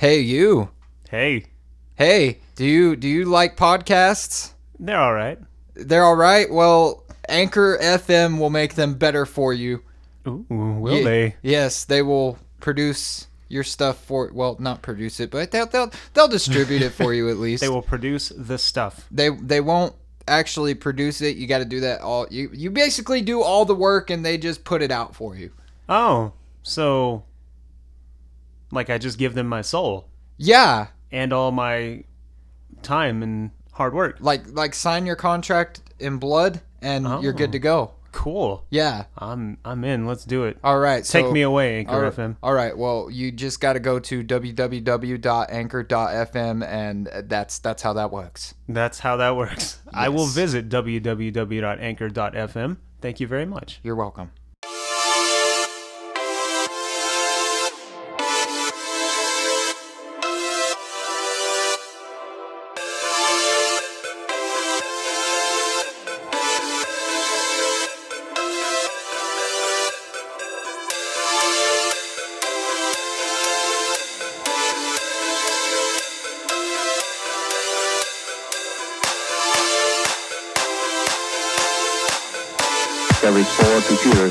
Hey you. Hey, Hey, do you do you like podcasts? they're all right. They're all right. Well, Anchor FM will make them better for you. Ooh, will Ye- they? Yes, they will produce your stuff for well, not produce it, but they'll they'll, they'll distribute it for you at least. They will produce the stuff. They they won't actually produce it. You got to do that all. You you basically do all the work and they just put it out for you. Oh, so like I just give them my soul Yeah, and all my time and hard work. like like sign your contract in blood and you're good to oh. go. Cool. Yeah. I'm I'm in. Let's do it. All right. Take so- me away, Anchor All right, FM. all right. Well, you just got to go to www.anchor.fm, and that's that's how that works. That's how that works. I will Yes. visit www.anchor.fm. Thank you very much. You're welcome.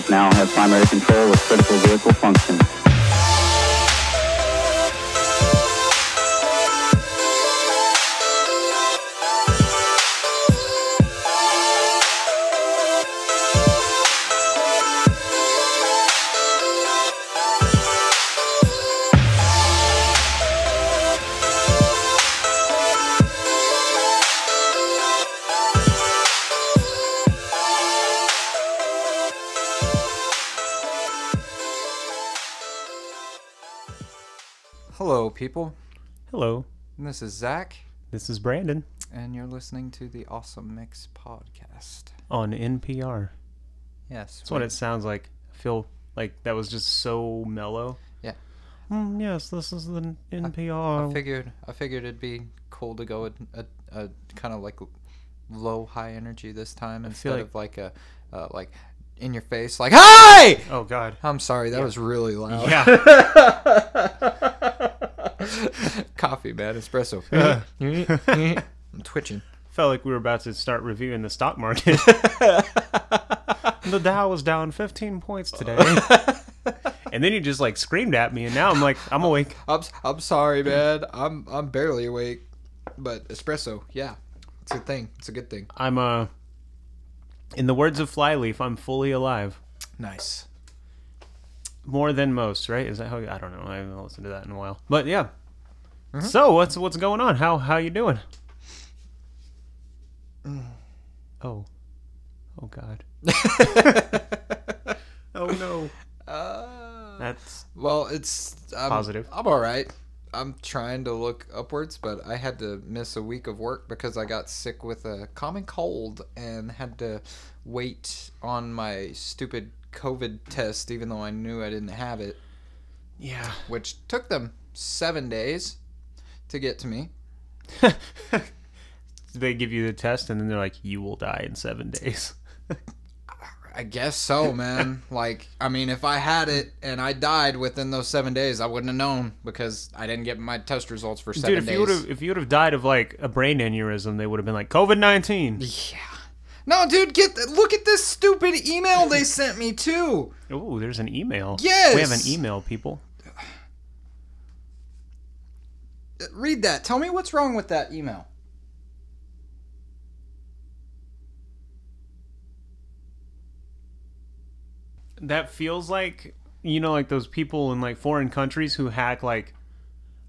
Now have primary control of critical vehicle functions. People. Hello. This is Zach, This is Brandon and you're listening to the Awesome Mix podcast. on NPR. Yes, That's what it sounds like. I feel like that was just so mellow. Yeah. Mm, yes, this is the NPR. I figured I figured it'd be cool to go a, a, a kind of like low high energy this time instead like- of like a uh, like in your face like hi. oh God. I'm sorry, that was really loud. Yeah. Coffee, man, espresso. I'm twitching. Felt like we were about to start reviewing the stock market. the Dow was down 15 points today. and then you just like screamed at me, and now I'm like, I'm awake. I'm I'm sorry, man. I'm I'm barely awake, but espresso, yeah, it's a thing. It's a good thing. I'm uh, in the words of Flyleaf, I'm fully alive. Nice. More than most, right? Is that how? I don't know. I haven't listened to that in a while. But yeah. So what's what's going on? How how you doing? Oh, oh God. oh no. Uh, That's well, it's I'm, Positive. I'm all right. I'm trying to look upwards, but I had to miss a week of work because I got sick with a common cold and had to wait on my stupid COVID test, even though I knew I didn't have it, yeah. which took them seven days to get to me. They give you the test, and then they're like, "You will die in seven days." I guess so, man. like, I mean, if I had it and I died within those seven days, I wouldn't have known because I didn't get my test results for seven Dude, if days. you have if you would have died of like a brain aneurysm, they would have been like COVID nineteen. Yeah. No, dude, get look at this stupid email they sent me too. Oh, there's an email. Yes! we have an email, people. Read that. Tell me what's wrong with that email. That feels like you know, like those people in like foreign countries who hack like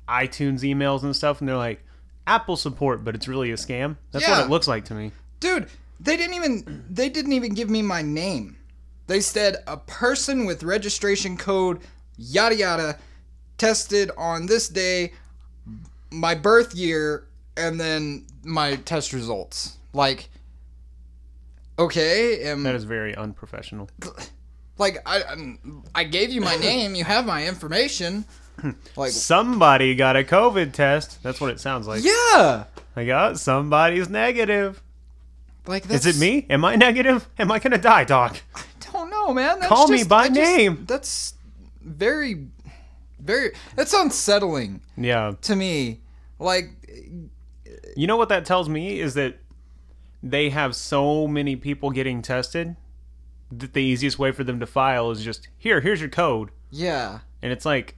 iTunes emails and stuff, and they're like Apple support, but it's really a scam. That's Yeah. what it looks like to me. Dude, they didn't even they didn't even give me my name. They said a person with registration code yada yada tested on this day, my birth year, and then my test results. Like okay, am That is very unprofessional. like I I gave you my name, you have my information. Like Somebody got a COVID test. That's what it sounds like. yeah. I got oh, somebody's negative. Like that's, Is it me? Am I negative? Am I gonna die, Doc? I don't know, man. That's Call me by I just- name. That's very very. It's unsettling Yeah. to me. Like, You know what that tells me is that they have so many people getting tested that the easiest way for them to file is just here, here's your code. yeah, And it's like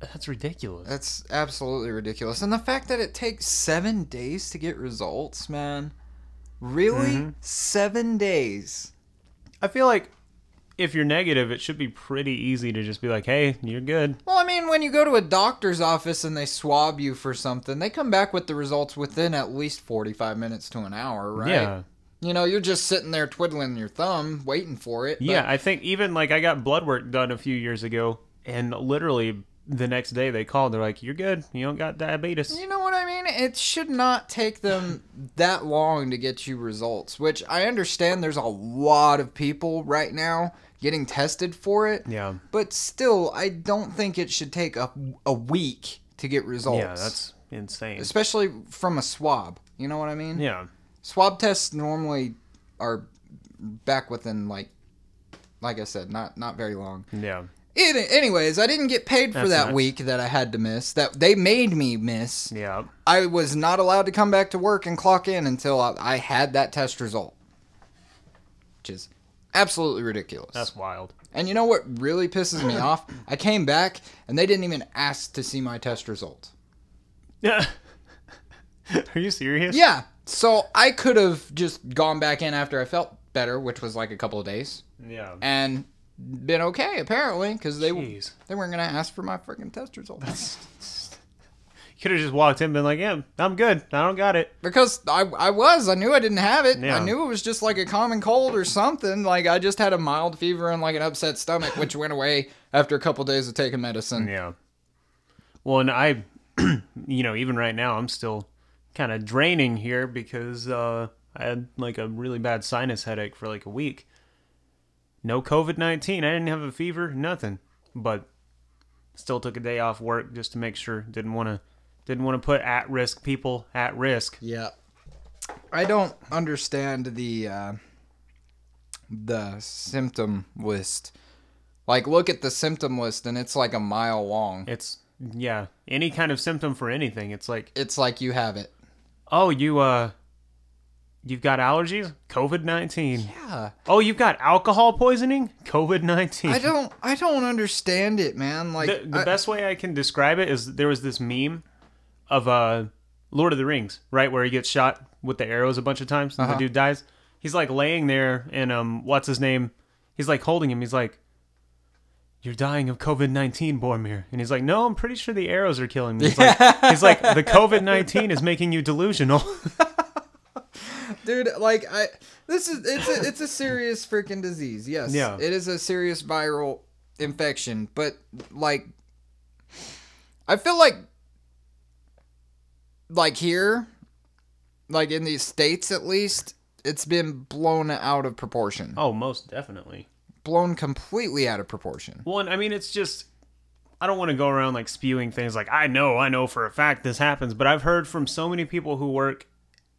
that's ridiculous. that's absolutely ridiculous. And the fact that it takes seven days to get results, man. Really, Mm-hmm. seven days. I feel like if you're negative, it should be pretty easy to just be like, "Hey, you're good." Well, I mean, when you go to a doctor's office and they swab you for something, they come back with the results within at least 45 minutes to an hour, right? Yeah. You know, you're just sitting there twiddling your thumb, waiting for it. but- Yeah, I think even like I got blood work done a few years ago, and literally the next day they called. They're like, "You're good. You don't got diabetes." You know what I mean? It should not take them that long to get you results, which I understand there's a lot of people right now getting tested for it. Yeah. But still, I don't think it should take a, a week to get results. Yeah, that's insane. especially from a swab. You know what I mean? Yeah. Swab tests normally are back within like like I said, not not very long. Yeah. Any- anyways, I didn't get paid for That's that nuts. week that I had to miss. That they made me miss. Yeah. I was not allowed to come back to work and clock in until I, I had that test result, which is absolutely ridiculous. That's wild. and you know what really pisses me off? I came back and they didn't even ask to see my test result. Yeah. Are you serious? Yeah, so I could have just gone back in after I felt better, which was like a couple of days, Yeah. and been okay apparently because they Jeez. they weren't gonna ask for my freaking test results. You could have just walked in and been like, "Yeah, I'm good. I don't got it." because I, I was i knew i didn't have it Yeah. i knew it was just like a common cold or something like i just had a mild fever and like an upset stomach which went away after a couple days of taking medicine Yeah. Well, and I, you know, even right now, I'm still kind of draining here because uh, I had like a really bad sinus headache for like a week. No COVID 19. I didn't have a fever, nothing. But still took a day off work just to make sure. Didn't want to. Didn't want to put at risk people at risk. yeah i don't understand the uh the symptom list like look at the symptom list and it's like a mile long It's yeah, any kind of symptom for anything. It's like, it's like you have it oh, you uh, you've got allergies, COVID nineteen. yeah Oh, you've got alcohol poisoning, COVID nineteen. i don't i don't understand it man like the, the I- best way I can describe it is there was this meme of uh Lord of the Rings, right, where he gets shot with the arrows a bunch of times and Uh-huh. the dude dies. He's like laying there and um what's his name? He's like holding him. He's like you're dying of COVID nineteen, Boromir, and he's like, "No, I'm pretty sure the arrows are killing me." He's like, "He's like, the COVID nineteen is making you delusional." dude like i this is it's a, it's a serious freaking disease yes Yeah. it is a serious viral infection but like i feel like like here like in these states at least it's been blown out of proportion oh, most definitely. blown completely out of proportion Well, and I mean, it's just I don't want to go around like spewing things like I know, I know for a fact this happens, but I've heard from so many people who work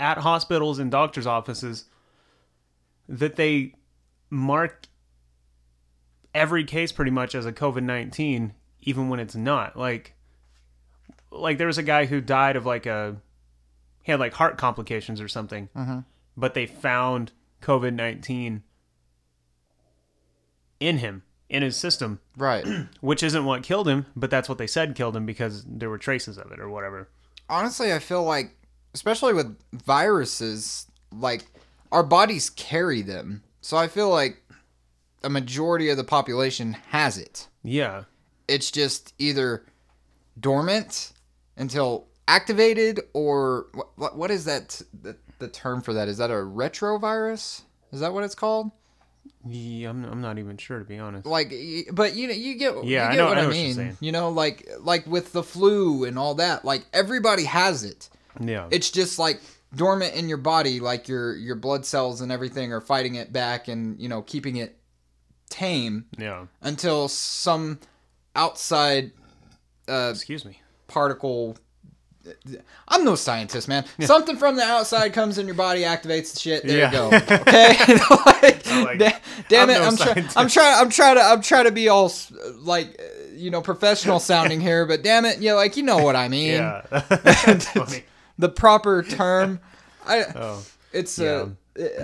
at hospitals and doctors' offices that they mark every case pretty much as a COVID nineteen, even when it's not. Like, like there was a guy who died of like a he had like heart complications or something, mm-hmm. but they found COVID nineteen in him in his system right which isn't what killed him, but that's what they said killed him because there were traces of it or whatever. honestly i feel like especially with viruses like our bodies carry them. So i feel like a majority of the population has it. Yeah. it's just either dormant until activated or what, what, what is that the, the term for that? Is that a retrovirus? Is that what it's called? Yeah, I'm, I'm not even sure to be honest. like but you know you get Yeah, you I know- what I I, know what you're mean. saying. you know like like with the flu and all that like everybody has it Yeah. it's just like dormant in your body like your your blood cells and everything are fighting it back and you know keeping it tame yeah. until some outside uh, Excuse me. particle I'm no scientist, man. Something from the outside comes in your body, activates the shit. There Yeah. you go. Okay. like, like, da- damn I'm it! no I'm trying. I'm trying. I'm trying to. I'm trying to be all like you know, professional sounding here, but damn it, yeah, like you know what I mean. Yeah, that's funny. The proper term, I Oh, it's uh,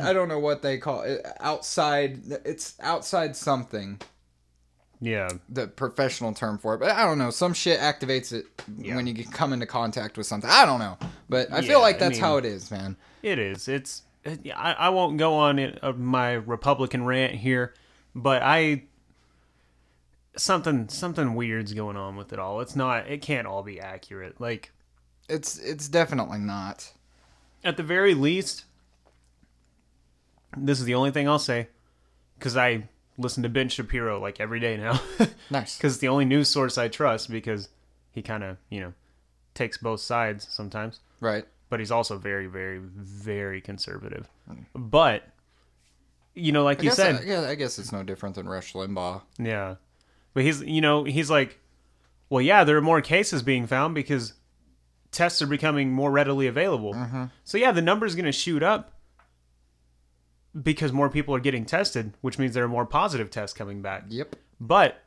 I don't know what they call it. Outside, it's outside something. yeah, The professional term for it, but I don't know. Some shit activates it Yeah. when you come into contact with something. I don't know, but I Yeah, feel like I that's mean- how it is, man. it is. It's. It, I, I won't go on it, uh, my Republican rant here, but I something something weird's going on with it all. It's not. It can't all be accurate. Like It's it's definitely not. at the very least, this is the only thing I'll say, because I listen to Ben Shapiro like every day now, Nice. because it's the only news source I trust because he kind of you know takes both sides sometimes, Right. but he's also very very very conservative. But you know, like I you said, I, yeah, I guess it's no different than Rush Limbaugh. yeah. But he's, you know, he's like, well, yeah, there are more cases being found because tests are becoming more readily available. Mm-hmm. So, yeah, the number's going to shoot up because more people are getting tested, which means there are more positive tests coming back. Yep. But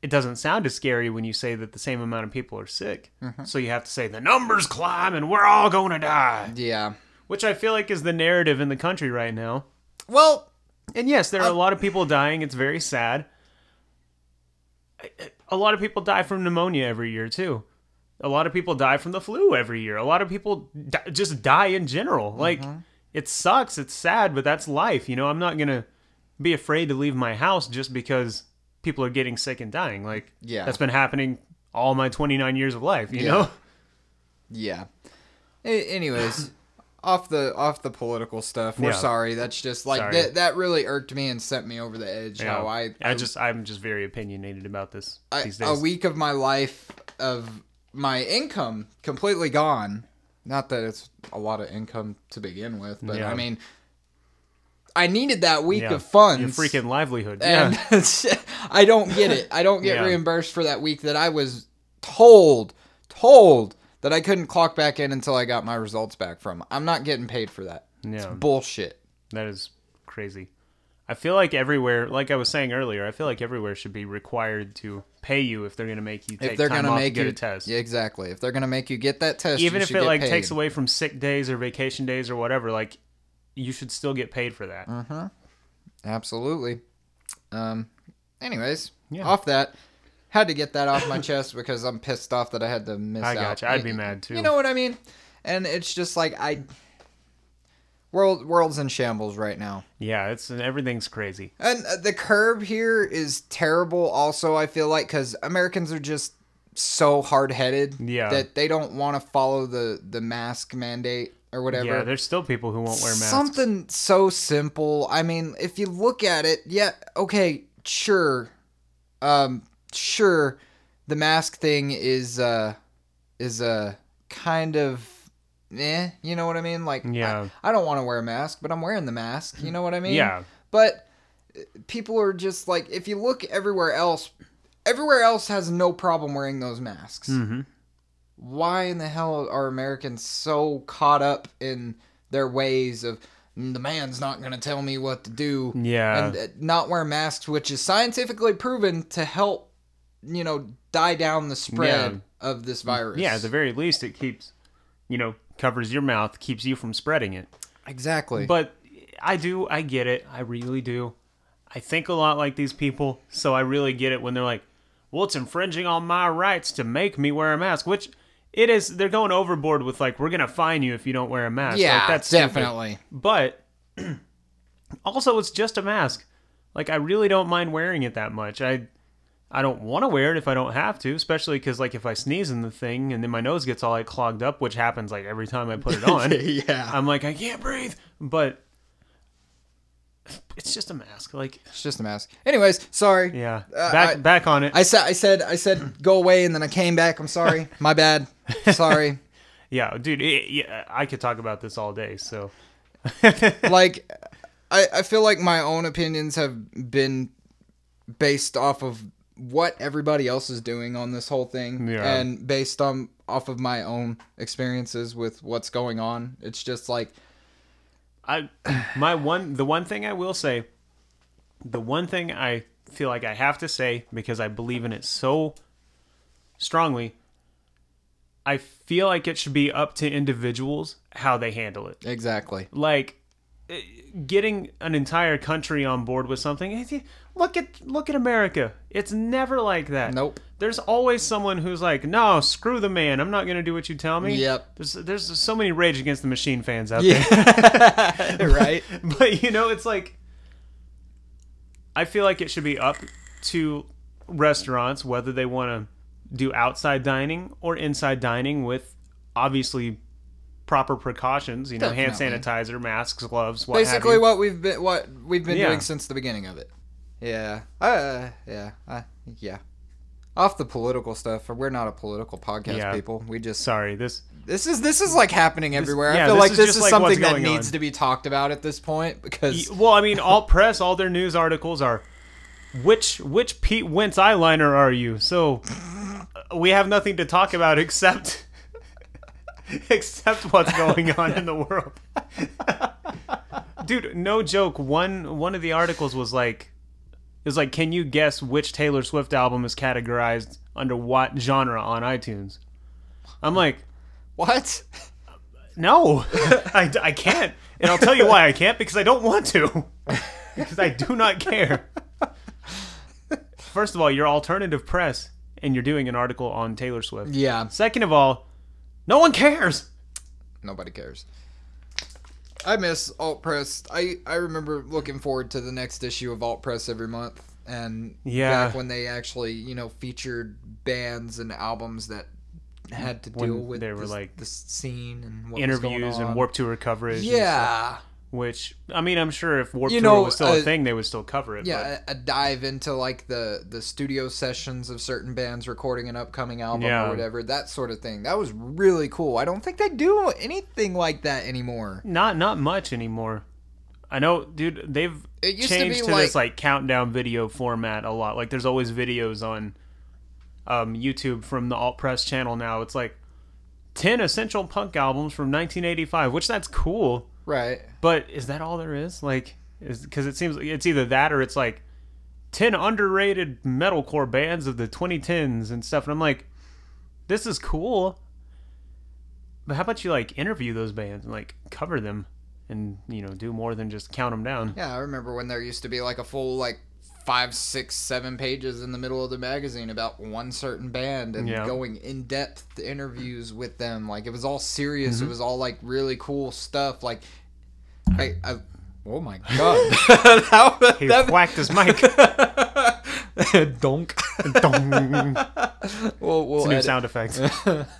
it doesn't sound as scary when you say that the same amount of people are sick. Mm-hmm. So you have to say the numbers climb and we're all going to die, Yeah. which I feel like is the narrative in the country right now. Well, And yes, there are a lot of people dying. It's very sad. A lot of people die from pneumonia every year too. A lot of people die from the flu every year. A lot of people di- just die in general. Like mm-hmm. it sucks. It's sad, but that's life. You know, I'm not gonna be afraid to leave my house just because people are getting sick and dying. Like Yeah. that's been happening all my 29 years of life. You Yeah. know. yeah. A- anyways, off the off the political stuff. We're Yeah. sorry. That's just like that. That really irked me and sent me over the edge. Yeah. How I, I just I'm just very opinionated about this I- a week of my life of my income completely gone. Not that it's a lot of income to begin with, but Yeah. I mean, I needed that week Yeah. of funds. Your freaking livelihood. and yeah. I don't get it. I don't get Yeah. reimbursed for that week that I was told, told that I couldn't clock back in until I got my results back from. I'm not getting paid for that. It's Yeah. bullshit. That is crazy. I feel like everywhere, like I was saying earlier, I feel like everywhere should be required to pay you if they're going to make you take If they're time gonna off make to get you a test. Yeah, exactly. If they're gonna make you get that test, Even you if should it get like paid. takes away from sick days or vacation days or whatever, like you should still get paid for that. Mm. Absolutely. Um. Anyways, Yeah. off that. Had to get that off my chest because I'm pissed off that I had to miss I out. gotcha. I'd be mad too. You know what I mean? And it's just like I world world's in shambles right now. yeah, it's everything's crazy. And uh, the curb here is terrible also I feel like cuz Americans are just so hard-headed Yeah. that they don't want to follow the the mask mandate or whatever. Yeah, there's still people who won't wear masks. Something so simple. I mean, if you look at it, yeah, okay, sure. Um sure the mask thing is uh is uh kind of eh, you know what I mean? Like Yeah. I, I don't want to wear a mask, but I'm wearing the mask, you know what I mean? Yeah. But uh, people are just like if you look everywhere else, everywhere else has no problem wearing those masks Mm-hmm. why in the hell are Americans so caught up in their ways of "Mm, the man's not going to tell me what to do Yeah. and uh, not wear masks, which is scientifically proven to help, you know, die down the spread Yeah. of this virus. Yeah, at the very least, it keeps, you know, covers your mouth, keeps you from spreading it. exactly. But I do, I get it. I really do. I think a lot like these people, so I really get it when they're like, well, it's infringing on my rights to make me wear a mask, which it is. They're going overboard with, like, we're going to fine you if you don't wear a mask. yeah, like, that's stupid. definitely. But also, it's just a mask. Like, I really don't mind wearing it that much. I. I don't want to wear it if I don't have to, especially because like if I sneeze in the thing and then my nose gets all like clogged up, which happens like every time I put it on. yeah. I'm like, I can't breathe. But it's just a mask. Like, it's just a mask. Anyways, sorry. yeah, Uh, back I- back on it. I said I said I said go away and then I came back. I'm sorry. My bad. Sorry. yeah, dude, it, yeah, I could talk about this all day. So like I, I feel like my own opinions have been based off of what everybody else is doing on this whole thing Yeah. and based on off of my own experiences with what's going on it's just like I, my one, the one thing I will say, the one thing I feel like I have to say because I believe in it so strongly. I feel like it should be up to individuals how they handle it. Exactly. Like eh, getting an entire country on board with something. Look at look at America. It's never like that. Nope. There's always someone who's like, "No, screw the man. I'm not going to do what you tell me." Yep. There's there's so many Rage Against the Machine fans out Yeah. right. there. But you know, it's like I feel like it should be up to restaurants whether they want to do outside dining or inside dining with obviously proper precautions, you know, hand sanitizer, masks, gloves, what have Basically, what we've been what we've been Yeah. doing since the beginning of it. Yeah. Uh, yeah. Uh, yeah. Off the political stuff. We're not a political podcast, Yeah. people. We just Sorry, this this is this is like happening everywhere. yeah, I feel this like is this is like something that needs on. to be talked about at this point because well, I mean, all press, all their news articles are which which Pete Wentz eyeliner are you? So uh, we have nothing to talk about except except what's going on in the world. Dude, no joke. One one of the articles was like it was like, can you guess which Taylor Swift album is categorized under what genre on iTunes? I'm like, what? no, I, I can't. And I'll tell you why I can't because I don't want to. because I do not care. First of all, you're alternative press and you're doing an article on Taylor Swift. Yeah. Second of all, no one cares. Nobody cares. I miss Alt Press. I, I remember looking forward to the next issue of Alt Press every month, and Yeah. back when they actually you know featured bands and albums that had to When deal with they were, this- like, the scene and what Interviews and. Warped Tour coverage. Yeah, which, I mean, I'm sure if Warped You Tour was still uh, a thing, they would still cover it. yeah, a, a dive into like the the studio sessions of certain bands recording an upcoming album Yeah. or whatever, that sort of thing. That was really cool. I don't think they do anything like that anymore. Not not much anymore. I know, dude. They've to changed to, this like- like countdown video format a lot. Like, there's always videos on um, YouTube from the Alt Press channel now. It's like ten essential punk albums from 1985, which that's cool. Right. But is that all there is? Like, is because it seems like it's either that or it's like ten underrated metalcore bands of the 2010s and stuff. And I'm like, this is cool. But how about you like interview those bands and like cover them and you know do more than just count them down? Yeah, I remember when there used to be like a full like five, six, seven pages in the middle of the magazine about one certain band and Yeah. going in depth interviews with them. Like it was all serious. Mm-hmm. It was all like really cool stuff. Like I, I oh my god, that, He that- whacked his mic. donk. Dong. We'll, we'll new edit. sound effect.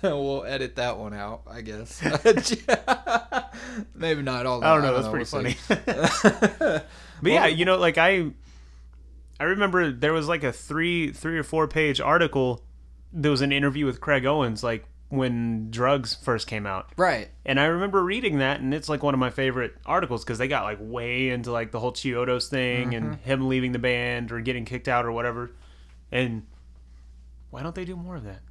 we'll edit that one out, I guess. Maybe not all. I don't know. That's pretty funny. but yeah, you know, like I, I remember there was like a three, three or four page article. There was an interview with Craig Owens, like when D.R.U.G.S. first came out, right. and I remember reading that, and it's like one of my favorite articles because they got like way into like the whole Chiodos thing and him leaving the band or getting kicked out or whatever. And why don't they do more of that?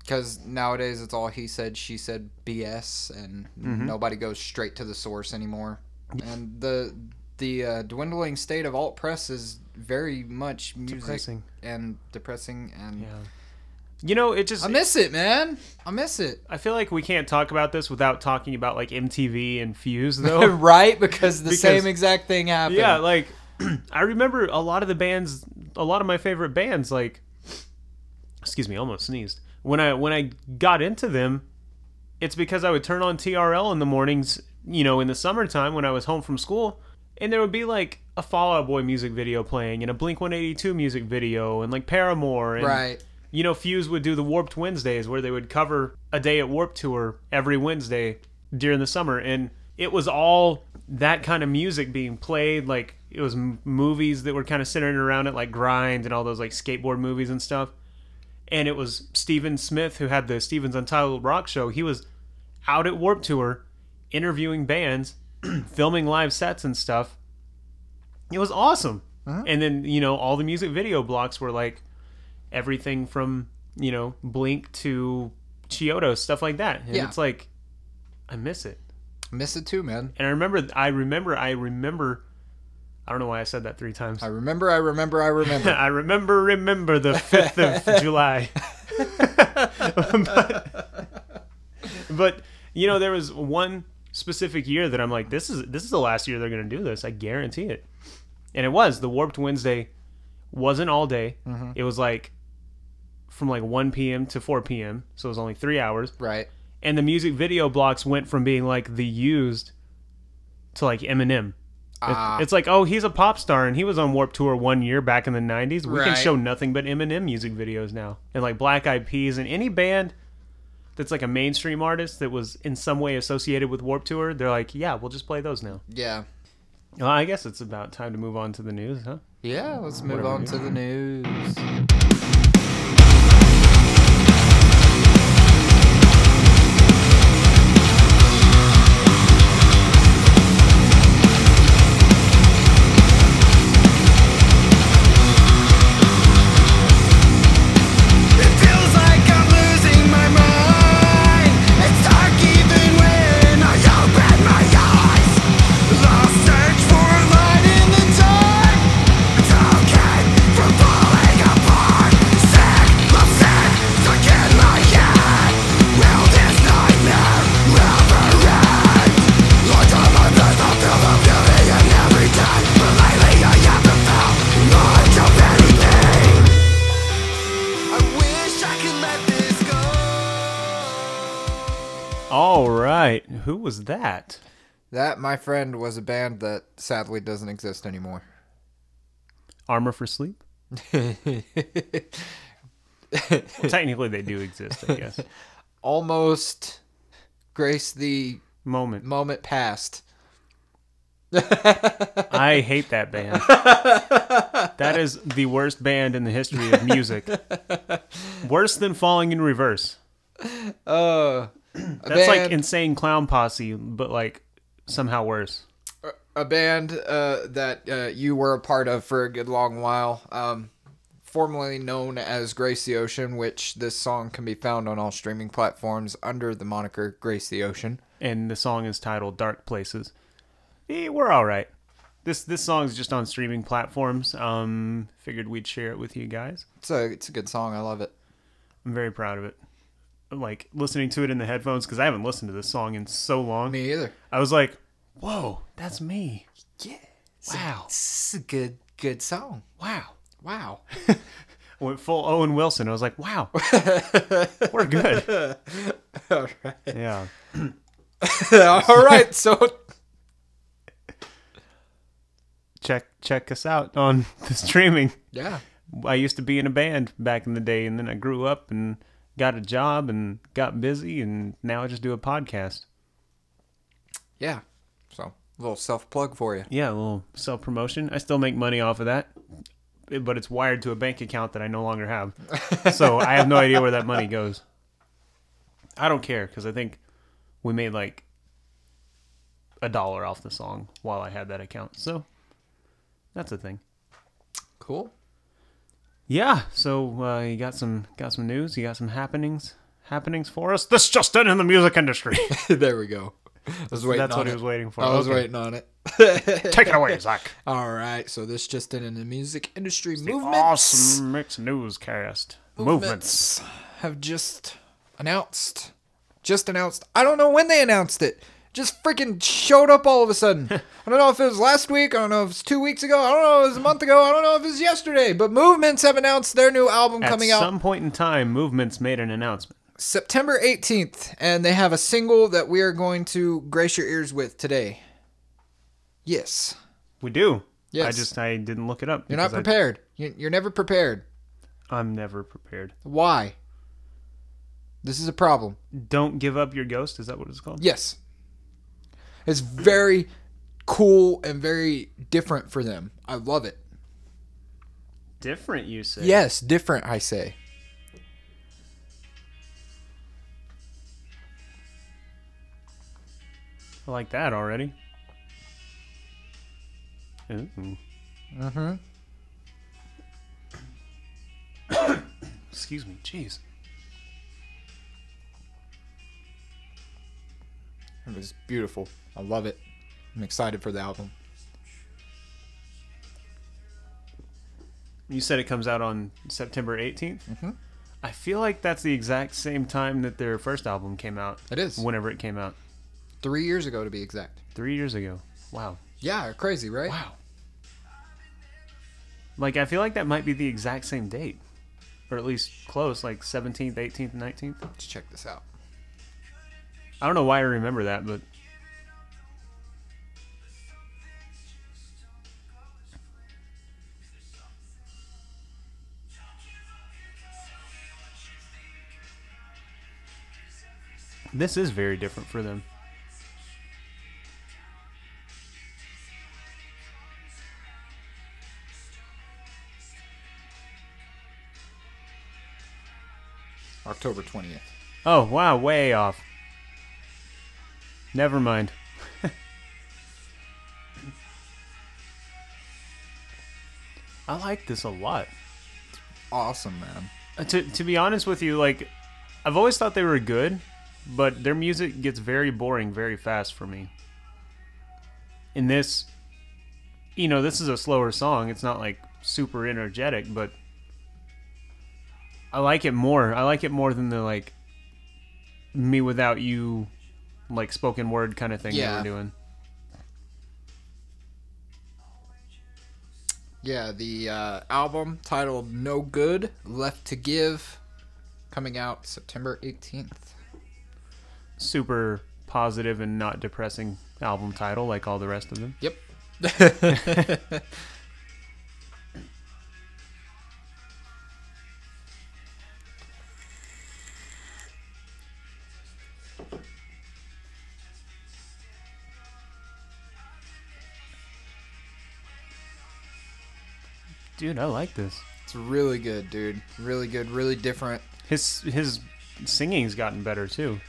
Because nowadays it's all he said, she said BS, and Mm-hmm. nobody goes straight to the source anymore. And the the uh, dwindling state of alt press is very much music Depressing. and depressing, and Yeah. You know, it just I miss it, man. I miss it. I feel like we can't talk about this without talking about like MTV and Fuse though. right? Because the Because- same exact thing happened. yeah, like I remember a lot of the bands, a lot of my favorite bands like excuse me, almost sneezed. When I when I got into them, it's because I would turn on TRL in the mornings, you know, in the summertime when I was home from school, and there would be like a Fall Out Boy music video playing and a Blink 182 music video and like Paramore and right. you know, Fuse would do the Warped Wednesdays where they would cover a day at Warped Tour every Wednesday during the summer. And it was all that kind of music being played. Like, it was m- movies that were kind of centering around it, like Grind and all those, like, skateboard movies and stuff. And it was Steven Smith, who had the Steven's Untitled Rock Show. He was out at Warped Tour interviewing bands, filming live sets and stuff. It was awesome. Uh-huh. And then, you know, all the music video blocks were like, everything from you know Blink to Chiodo stuff like that. And Yeah. it's like I miss it. I Miss it too, man. And I remember I remember I remember I don't know why I said that three times. I remember, I remember, I remember. I remember, remember the 5th of July. but, but, you know, there was one specific year that I'm like, this is this is the last year they're going to do this. I guarantee it. And it was. The Warped Wednesday wasn't all day. It was like from like 1 p.m. to 4 p.m. So it was only three hours. right. And the music video blocks went from being like the used to like Eminem. Ah. it's like, oh, he's a pop star and he was on Warped Tour one year back in the 90s. We can show nothing but Eminem music videos now. And like Black Eyed Peas and any band that's like a mainstream artist that was in some way associated with Warped Tour, they're like, yeah, we'll just play those now. Yeah. Well, I guess it's about time to move on to the news, huh? Yeah, let's move Whatever on to the news. Who was that? That, my friend, was a band that sadly doesn't exist anymore. Armor for Sleep? Technically, they do exist, I guess. Almost grace the Moment. moment past. I hate that band. that is the worst band in the history of music. Worse than Falling in Reverse. Uh, That's like Insane Clown Posse, but like somehow worse. a band uh, that uh, you were a part of for a good long while. Um, formerly known as Grace the Ocean, which this song can be found on all streaming platforms under the moniker Grace the Ocean. And the song is titled Dark Places. Eh, we're all right. This this song is just on streaming platforms. Um, figured we'd share it with you guys. It's a it's a good song. I love it. I'm very proud of it. Like listening to it in the headphones because I haven't listened to this song in so long. Me either. I was like, "Whoa, that's me!" Yeah. Wow. It's a good good song. Wow. Wow. went full Owen Wilson. I was like, wow, we're good. All right. Yeah. All right. So Check check us out on the streaming. yeah. I used to be in a band back in the day, and then I grew up and got a job and got busy, and now I just do a podcast. Yeah. So a little self plug for you. Yeah, a little self promotion. I still make money off of that, but it's wired to a bank account that I no longer have. so I have no idea where that money goes. I don't care because I think we made like a dollar off the song while I had that account. So that's a thing. Cool. Yeah. So uh, you got some got some news. You got some happenings happenings for us. This just in in the music industry. there we go. I was waiting That's on what it. he was waiting for. I was Okay. waiting on it. Take it away, Zach. All right. So this just in in the music industry The movements. awesome mix newscast. Movements. have just announced. Just announced. I don't know when they announced it. Just freaking showed up all of a sudden. I don't know if it was last week. I don't know if it's two weeks ago. I don't know if it was a month ago. I don't know if it was yesterday. But Movements have announced their new album At coming out At some point in time, Movements made an announcement. September 18th, and they have a single that we are going to grace your ears with today. Yes. We do. Yes. I just I didn't look it up. You're not because I- prepared. You're never prepared. I'm never prepared. Why? This is a problem. Don't give up your ghost. Is that what it's called? Yes. It's very cool and very different for them. I love it. Different, you say? Yes, different, I say. I like that already. Ooh. Mm-hmm. Excuse me. Jeez. It was beautiful. I love it. I'm excited for the album. You said it comes out on September 18th. Mm-hmm. I feel like that's the exact same time that their first album came out. It is. Whenever it came out, Three years ago, to be exact. three years ago. Wow. Yeah, crazy, right? Wow. Like I feel like that might be the exact same date, or at least close, like 17th, 18th, 19th. Let's check this out. I don't know why I remember that, but this is very different for them. October 20th. Oh wow, way off. Never mind. I like this a lot. Awesome, man. Uh, to to be honest with you, like I've always thought they were good, but their music gets very boring very fast for me. In this, you know, this is a slower song. It's not like super energetic, but I like it more. I like it more than the like me without you, like spoken word kind of thing Yeah. they were doing. Yeah, the uh, album titled No Good Left to Give coming out September 18th. Super positive and not depressing album title like all the rest of them. Yep. Dude, I like this. It's really good, dude. Really good, really different. His his singing's gotten better too.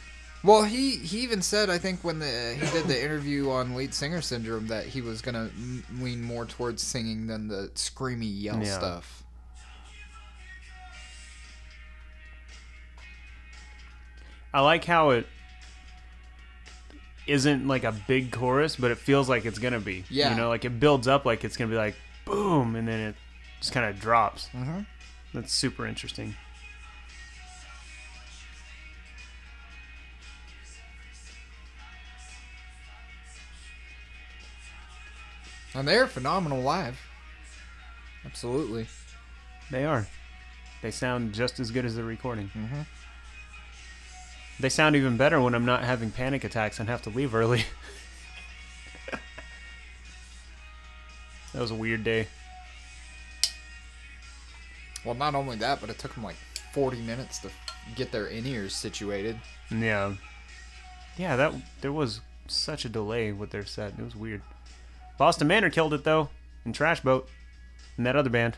Well, he he even said I think when the he did the interview on Lead Singer Syndrome that he was gonna m- lean more towards singing than the screamy yell Yeah. stuff. I like how it isn't like a big chorus, but it feels like it's gonna be. Yeah. You know, like it builds up like it's gonna be like boom, and then it just kind of drops. Mhm. That's super interesting. And they're phenomenal live. Absolutely. They are. They sound just as good as the recording. Mhm. They sound even better when I'm not having panic attacks and have to leave early. that was a weird day. Well, not only that, but it took them like 40 minutes to get their in ears situated. Yeah. Yeah, that there was such a delay with their set. It was weird. Boston Manor killed it though, and Trash Boat, and that other band,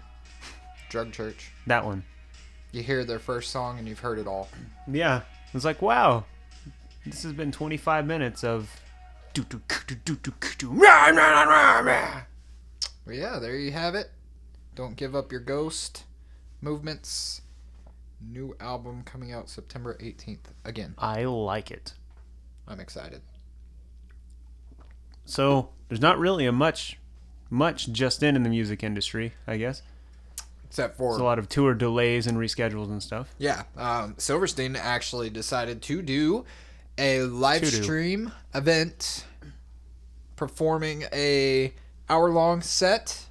Drug Church. that one. You hear their first song and you've heard it all. Yeah, it's like wow, this has been 25 minutes of. But yeah, there you have it. Don't give up your ghost movements. New album coming out September 18th. Again, I like it. I'm excited. So there's not really a much, much just in in the music industry. I guess Except for there's a lot of tour delays and reschedules and stuff. Yeah, um, Silverstein actually decided to do a live To do. stream event, performing a hour long set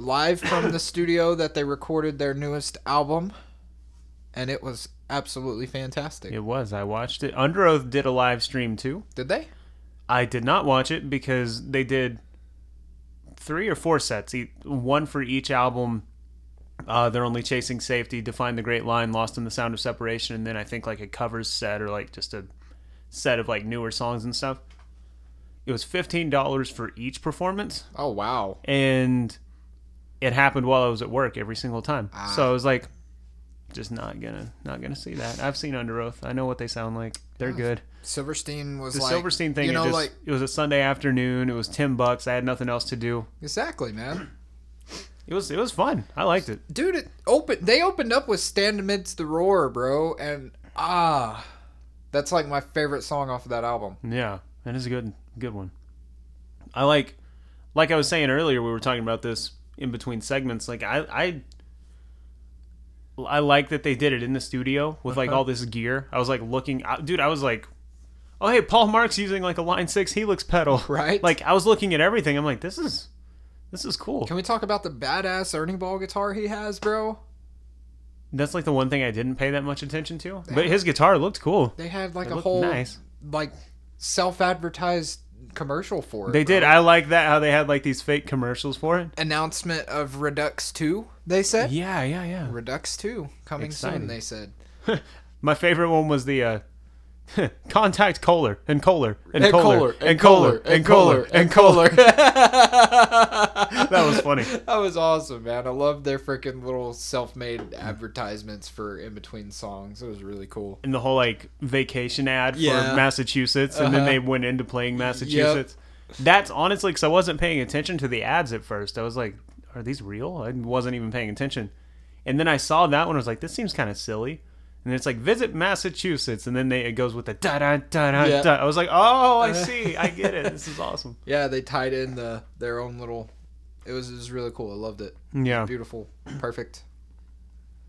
live from the studio that they recorded their newest album, and it was absolutely fantastic. It was. I watched it. Underoath did a live stream too. Did they? I did not watch it because they did three or four sets, one for each album. Uh, they're only chasing safety, define the great line, lost in the sound of separation, and then I think like a covers set or like just a set of like newer songs and stuff. It was fifteen dollars for each performance, Oh wow! and it happened while I was at work every single time. Ah. So I was like, just not gonna not gonna see that. I've seen Underoath. I know what they sound like. They're good. Silverstein was The like Silverstein thing, You know, it, just, like it was a Sunday afternoon. It was ten bucks. I had nothing else to do. exactly, man. It was it was fun. I liked it. Dude, it open. They opened up with "Stand Amidst the Roar," bro, and ah, that's like my favorite song off of that album. Yeah, it is a good good one. I like like I was saying earlier. We were talking about this in between segments. Like I I I like that they did it in the studio with Uh-huh. like all this gear. I was like looking, I- dude. I was like, oh hey, Paul Marc's using like a Line Six Helix pedal, Right. Like I was looking at everything. I'm like, this is this is cool. Can we talk about the badass Ernie Ball guitar he has, bro? That's like the one thing I didn't pay that much attention to. But his guitar looked cool. They had like It a whole nice. like self-advertised commercial for it. They did. I like that how they had like these fake commercials for it. announcement of Redux 2, they said. Yeah, yeah, yeah. Redux 2 coming Exciting. soon, they said. My favorite one was the uh, contact Kohler and Kohler and, And Kohler, Kohler, and Kohler and Kohler and Kohler. That was funny. That was awesome, man. I love their freaking little self-made advertisements for in between songs. It was really cool. And the whole like vacation ad Yeah. for Massachusetts, and then Uh-huh. they went into playing Massachusetts. That's honestly because I wasn't paying attention to the ads at first. I was like, "Are these real?" I wasn't even paying attention, and then I saw that one. I was like, "This seems kind of silly." And it's like visit Massachusetts, and then they it goes with the da da da da Yeah. da. I was like, "Oh, I see, I get it. This is awesome." Yeah, they tied in the their own little. It was it was really cool. I loved it. Yeah, Beautiful, perfect.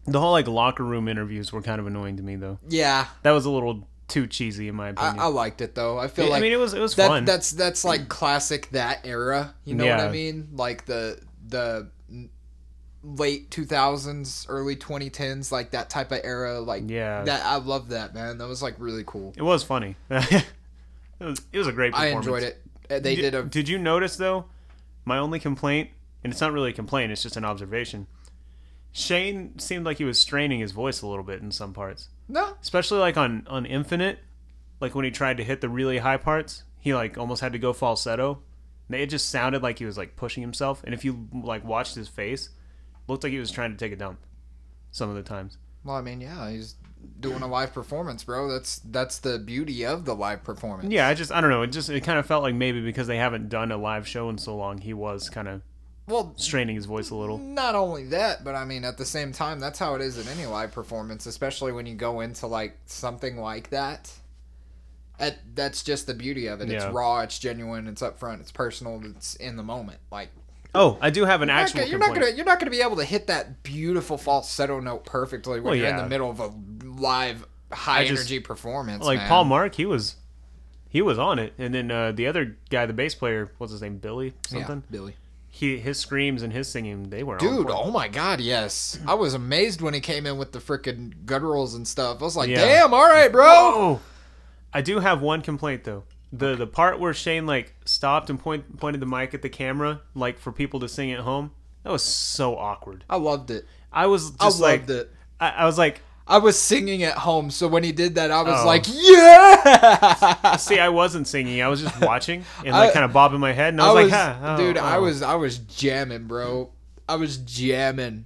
the whole like locker room interviews were kind of annoying to me though. Yeah, That was a little too cheesy in my opinion. I liked it though. I feel I like mean, it was it was that, fun. That's that's like classic that era. You know what I mean? Like the the late 2000s, early 2010s, like that type of era. Like Yeah. that I love that man. That was like really cool. It was funny. it was it was a great. I Performance. enjoyed it. Uh, They did a Did you notice though? My only complaint, and it's not really a complaint; it's just an observation. Shane seemed like he was straining his voice a little bit in some parts, no. especially like on on Infinite, like when he tried to hit the really high parts, he like almost had to go falsetto. It just sounded like he was like pushing himself, and if you like watched his face, looked like he was trying to take a dump. Some of the times. Well, I mean, yeah, he's doing a live performance, bro. That's that's the beauty of the live performance. Yeah, I just I don't know. It just it kind of felt like maybe because they haven't done a live show in so long, he was kind of Well, straining his voice a little. not only that, but I mean, at the same time, that's how it is in any live performance, especially when you go into like something like that. At, that's just the beauty of it. It's Yeah. raw, it's genuine, it's upfront, it's personal, it's in the moment. Like Oh, I do have an you're not actual gonna- you're not gonna you're not gonna be able to hit that beautiful falsetto note perfectly when Well, you're in the middle of a live high just- energy performance. like man. Paul Marc, he was he was on it, and then uh, the other guy, the bass player, what's his name, Billy something. yeah, Billy. He his screams and his singing, they were Dude, oh my god, yes. I was amazed when he came in with the freaking gutturals and stuff. I was like, Yeah. damn, all right, bro. Oh, I do have one complaint though. The the part where Shane like stopped and point pointed the mic at the camera, like for people to sing at home, that was so awkward. I loved it. I was I just loved like, it. I, I was like, I was singing at home, so when he did that, I was Oh. like, yeah. see, I wasn't singing, I was just watching and like I- kind of bobbing my head, and I I was, was, like, ah, oh, dude, I oh. was, I was jamming, bro. I was jamming.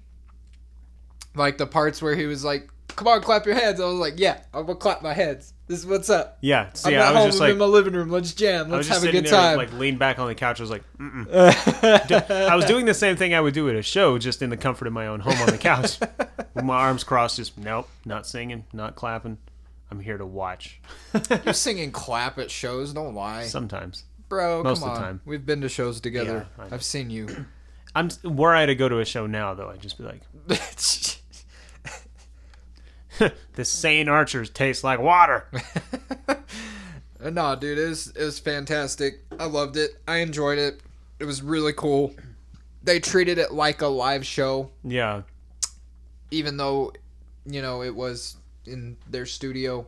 Like the parts where he was like, "Come on, clap your hands." I was like, "Yeah, I'm gonna clap my hands. This is what's up." yeah. See, I'm I at was home. just I'm like, in my living room. Let's jam. I was Let's just have a sitting good there, time. like leaned back on the couch. I was like, Mm-mm. I was doing the same thing I would do at a show, just in the comfort of my own home on the couch, with my arms crossed. Just nope, not singing, not clapping. I'm here to watch. You're singing clap at shows. Don't lie, Sometimes bro. most come of the on. time. We've been to shows together. Yeah, I know. I've seen you. I'm were I to go to a show now, though, I'd just be like, "This sane Archers tastes like water." Nah, dude, it was, it was fantastic. I loved it. I enjoyed it. It was really cool. They treated it like a live show, yeah, even though, you know, it was in their studio.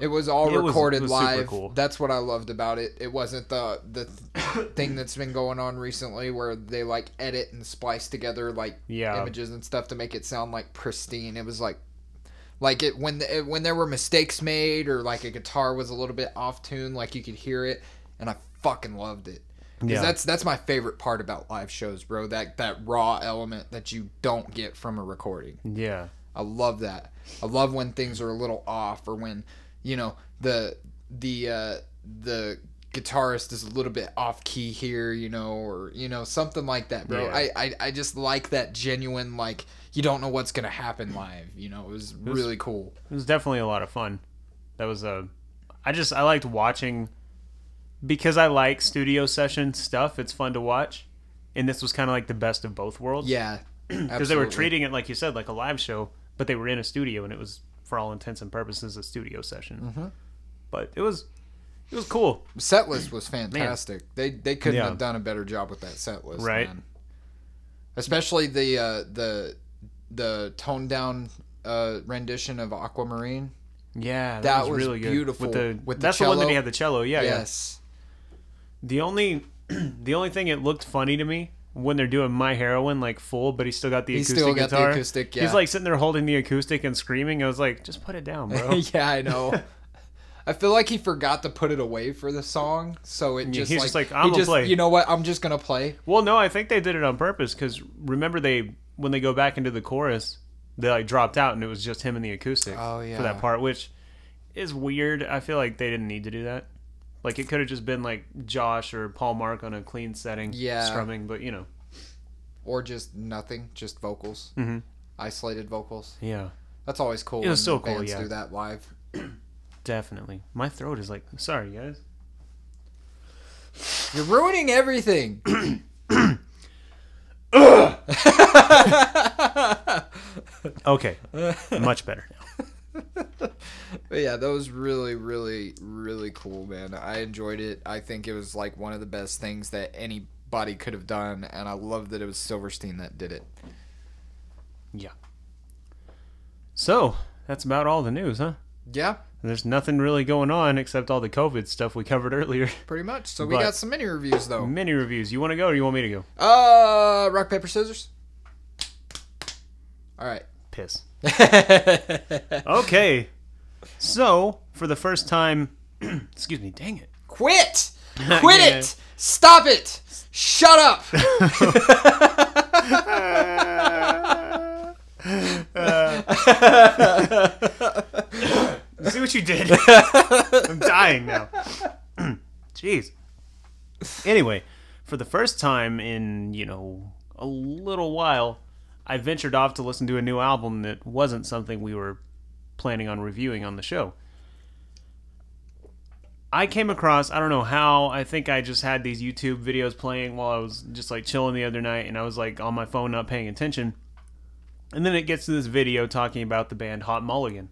It was all It was- recorded was super live. cool. That's what I loved about it. It wasn't the the thing that's been going on recently where they like edit and splice together like Yeah. images and stuff to make it sound like pristine. It was like like it when the, when there were mistakes made or like a guitar was a little bit off tune, like you could hear it, and I fucking loved it. 'Cause Yeah. that's that's my favorite part about live shows, bro. That that raw element that you don't get from a recording. yeah, I love that. I love when things are a little off or when, you know, the the uh the guitarist is a little bit off key here, you know, or you know, something like that, bro. Yeah. I, I I just like that genuine like you don't know what's going to happen live, you know. It was really cool. it was definitely a lot of fun. That was a, I just I liked watching, because I like studio session stuff. It's fun to watch. and this was kind of like the best of both worlds. Yeah, because they were treating it like you said, like a live show, but they were in a studio, and it was for all intents and purposes a studio session. Mm-hmm. But it was it was cool. set list was fantastic. They they couldn't Yeah. have done a better job with that set list, Right. man. Especially the uh, the the toned down uh, rendition of Aquamarine. Yeah, that, That was, was really good. With the, With the that's the one that he had the cello. Yeah, yeah. yes. The only the only thing it looked funny to me when they're doing my Heroine like full, but he still got the He's acoustic still got the guitar. acoustic, yeah. He's like sitting there holding the acoustic and screaming. I was like, just put it down, bro. yeah, I know. I feel like he forgot to put it away for the song, so it just he's like, just like, "I'm gonna just- play." You know what? I'm just gonna play. well, no, I think they did it on purpose because remember they when they go back into the chorus, they like dropped out and it was just him and the acoustic. Oh, for that part, which is weird. I feel like they didn't need to do that. Like it could have just been like Josh or Paul Marc on a clean setting, Yeah. strumming. But you know, or just nothing, just vocals, Mhm. isolated vocals. yeah. That's always cool. It was so cool, bands yeah. Do that live. Definitely. My throat is like, sorry, guys. You're ruining everything. Okay. Much better now. But yeah, that was really, really, really cool, man. I enjoyed it. I think it was like one of the best things that anybody could have done, and I love that it was Silverstein that did it. Yeah. So, that's about all the news, huh? Yeah, There's nothing really going on except all the COVID stuff we covered earlier. pretty much. So we But- got some mini reviews though. Mini reviews. You want to go or you want me to go? Uh, rock paper scissors. All right. Piss. Okay. So, for the first time, excuse me, dang it. Quit! Quit Yeah. it! Stop it! Shut up! See what you did? I'm dying now. Jeez. Anyway, for the first time in, you know, a little while, I ventured off to listen to a new album that wasn't something we were planning on reviewing on the show. I came across, I don't know how, I think I just had these YouTube videos playing while I was just like chilling the other night and I was like on my phone not paying attention. And then it gets to this video talking about the band Hot Mulligan,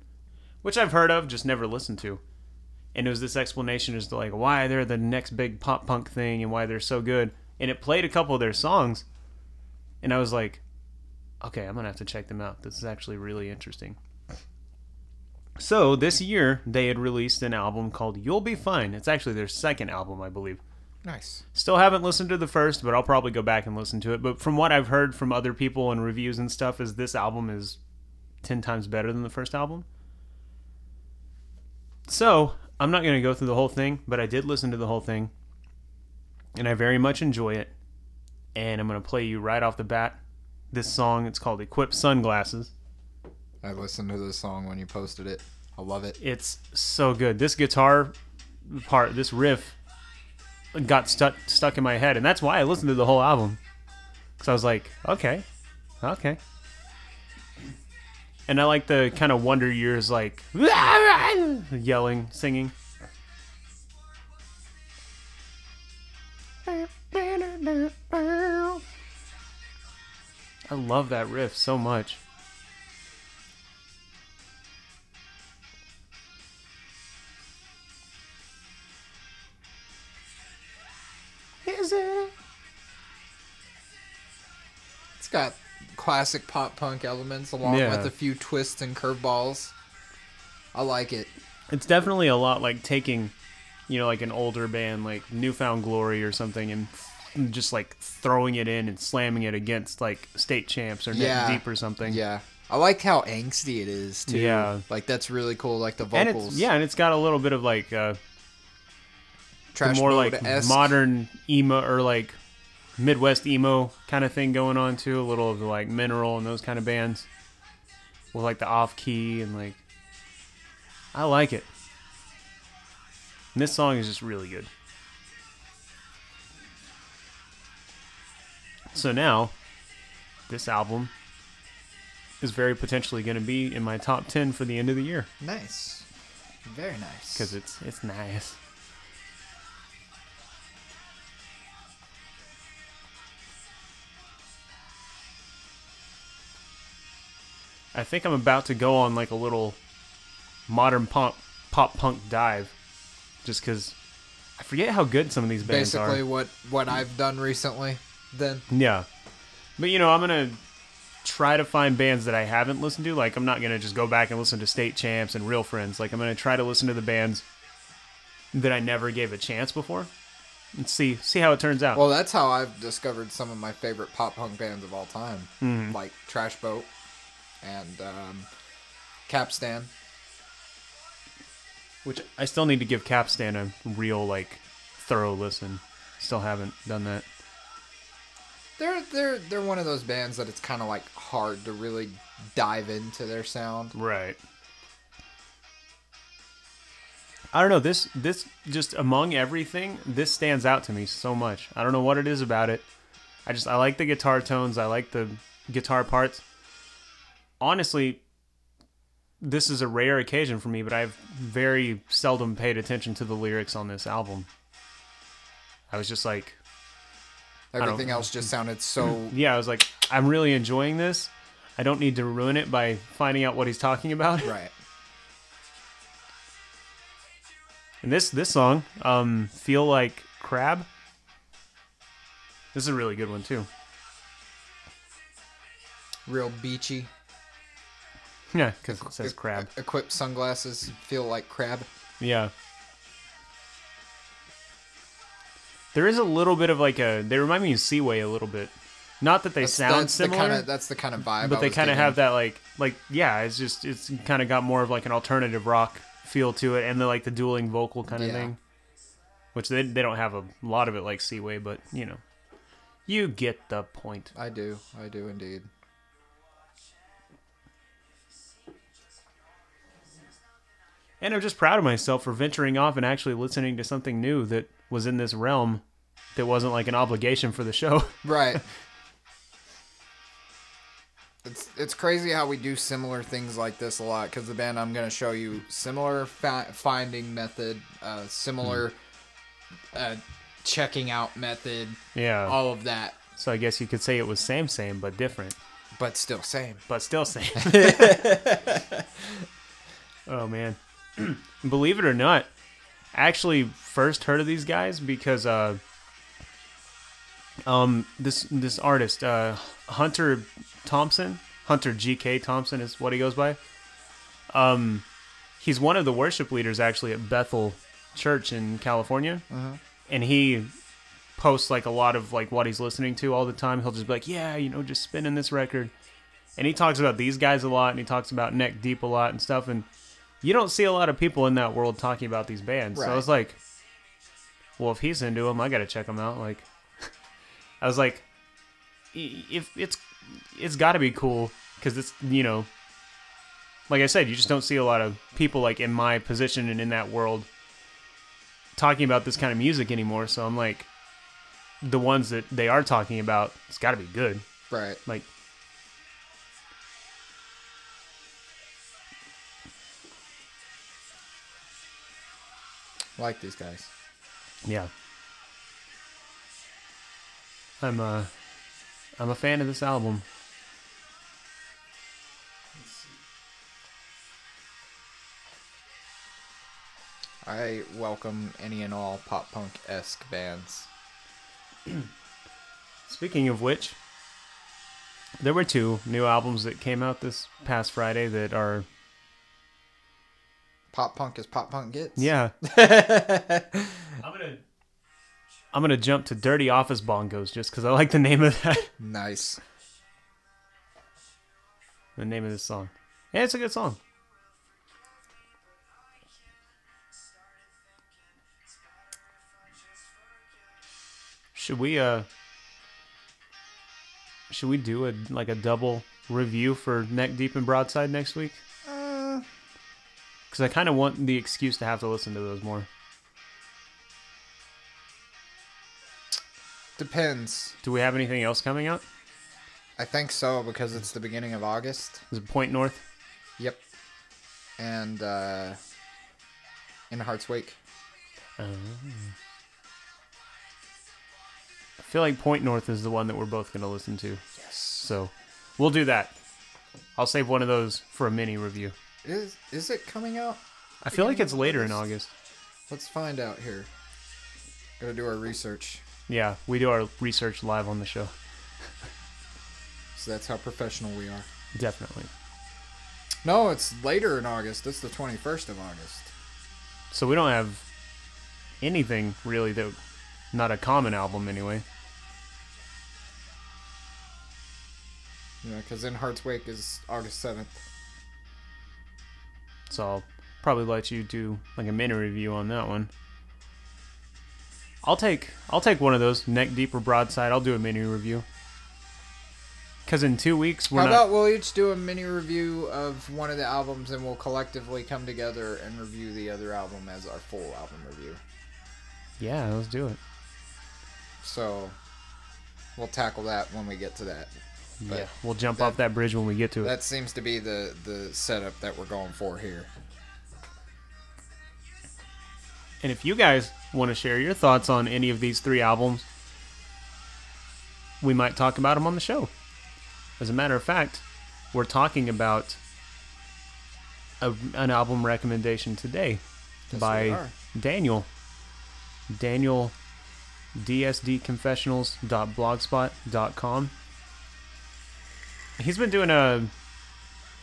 which I've heard of, just never listened to. And it was this explanation as to like why they're the next big pop punk thing and why they're so good. And it played a couple of their songs, and I was like, okay, I'm gonna have to check them out. This is actually really interesting. So this year they had released an album called "You'll Be Fine." It's actually their second album, I believe. nice. Still haven't listened to the first, but I'll probably go back and listen to it. But from what I've heard from other people and reviews and stuff, is this album is ten times better than the first album. So I'm not gonna go through the whole thing, but I did listen to the whole thing, and I very much enjoy it. And I'm gonna play you right off the bat this song. It's called "Equip Sunglasses." I listened to this song when you posted it. I love it. It's so good. This guitar part, this riff, got stuck stuck in my head, and that's why I listened to the whole album. Because I was like, okay, okay. And I like the kind of Wonder Years, like yelling, singing. I love that riff so much. Is it? It's got classic pop punk elements along Yeah. with a few twists and curveballs. I like it. It's definitely a lot like taking, you know, like an older band like Newfound Glory or something and and just like throwing it in and slamming it against like state champs or Yeah. Deep or something. Yeah. I like how angsty it is too. Yeah. Like that's really cool. Like the And vocals. it's yeah, and it's got a little bit of like uh Trash more like modern emo or like Midwest emo kind of thing going on too. A little of the like Mineral and those kind of bands with like the off key and like I like it. And this song is just really good. So now, this album is very potentially going to be in my top 10 for the end of the year. Nice. Very nice. Because it's, it's nice. I think I'm about to go on like a little modern pop pop punk dive, just because I forget how good some of these bands Basically are. Basically, what what I've done recently. Then Yeah, but you know I'm gonna try to find bands that I haven't listened to. Like I'm not gonna just go back and listen to State Champs and Real Friends. Like I'm gonna try to listen to the bands that I never gave a chance before and see see how it turns out. Well, that's how I've discovered some of my favorite pop punk bands of all time, Mm-hmm. like Trash Boat and um, Capstan. Which I still need to give Capstan a real like thorough listen. Still haven't done that. They're they're they're one of those bands that it's kind of like hard to really dive into their sound. Right. I don't know this this just among everything this stands out to me so much. I don't know what it is about it. I just I like the guitar tones. I like the guitar parts. Honestly, this is a rare occasion for me, but I've very seldom paid attention to the lyrics on this album. I was just like, Everything else just sounded so yeah, I was like, I'm really enjoying this. I don't need to ruin it by finding out what he's talking about. right. And this this song, um, feel like crab. This is a really good one too. Real beachy. Yeah, because it says crab. Equipped sunglasses feel like crab. Yeah. There is a little bit of like a. They remind me of Seaway a little bit. Not that they That's, sound that's similar, The kinda, that's the kind of vibe. but they kind of have that like like yeah. It's just it's kind of got more of like an alternative rock feel to it, and the like the dueling vocal kind of Yeah. thing. Which they they don't have a lot of it like Seaway, but you know, you get the point. I do. I do indeed. And I'm just proud of myself for venturing off and actually listening to something new that was in this realm that wasn't like an obligation for the show. Right. it's it's crazy how we do similar things like this a lot because the band I'm gonna show you similar fa- finding method, uh, similar uh, checking out method, yeah. all of that, So I guess you could say it was same same but different, but still same. but still same. oh man. Believe it or not, I actually first heard of these guys because uh um this this artist uh Hunter Thompson, Hunter GK Thompson is what he goes by. Um he's one of the worship leaders actually at Bethel Church in California. And he posts like a lot of like what he's listening to all the time. He'll just be like, "Yeah, you know, just spinning this record." And he talks about these guys a lot and he talks about Neck Deep a lot and stuff and you don't see a lot of people in that world talking about these bands. So I was like, well, if he's into them, I got to check them out. Like I was like if it's it's got to be cool cuz it's, you know, like I said, you just don't see a lot of people like in my position and in that world talking about this kind of music anymore. So I'm like, the ones that they are talking about, it's got to be good. Right. Like, Like these guys. yeah, I'm uh, I'm a fan of this album. I welcome any and all pop punk esque bands. Speaking of which, there were two new albums that came out this past Friday that are Pop punk as pop punk gets. yeah. I'm gonna I'm gonna jump to Dirty Office Bongos just because I like the name of that. Nice. the name of this song. Yeah, it's a good song. Should we uh should we do a like a double review for Neck Deep and Broadside next week? Uh, Cuz I kind of want the excuse to have to listen to those more. Depends. Do we have anything else coming out? I think so because it's the beginning of August. Is it Point North? Yep. And uh in Heart's Wake. I feel like Point North is the one that we're both going to listen to. Yes. So we'll do that. I'll save one of those for a mini review. Is is it coming out? I feel like it's later in August? August. Let's find out here. Gotta do our research. Yeah, we do our research live on the show. So that's how professional we are. Definitely. No, it's later in August. It's the 21st of August. So we don't have anything really that not a common album anyway. Yeah, because In Heart's Wake is August 7th. So I'll probably let you do like a mini review on that one. I'll take I'll take one of those neck deep or broadside. I'll do a mini review. Cause in two weeks we're How not. about we'll each do a mini review of one of the albums and we'll collectively come together and review the other album as our full album review. yeah, let's do it. So we'll tackle that when we get to that. But yeah, we'll jump that- off that bridge when we get to it. That seems to be the the setup that we're going for here. And if you guys want to share your thoughts on any of these three albums, we might talk about them on the show. As a matter of fact, we're talking about a, an album recommendation today Yes, by. Daniel. Daniel dsdconfessionals.blogspot.com. He's been doing a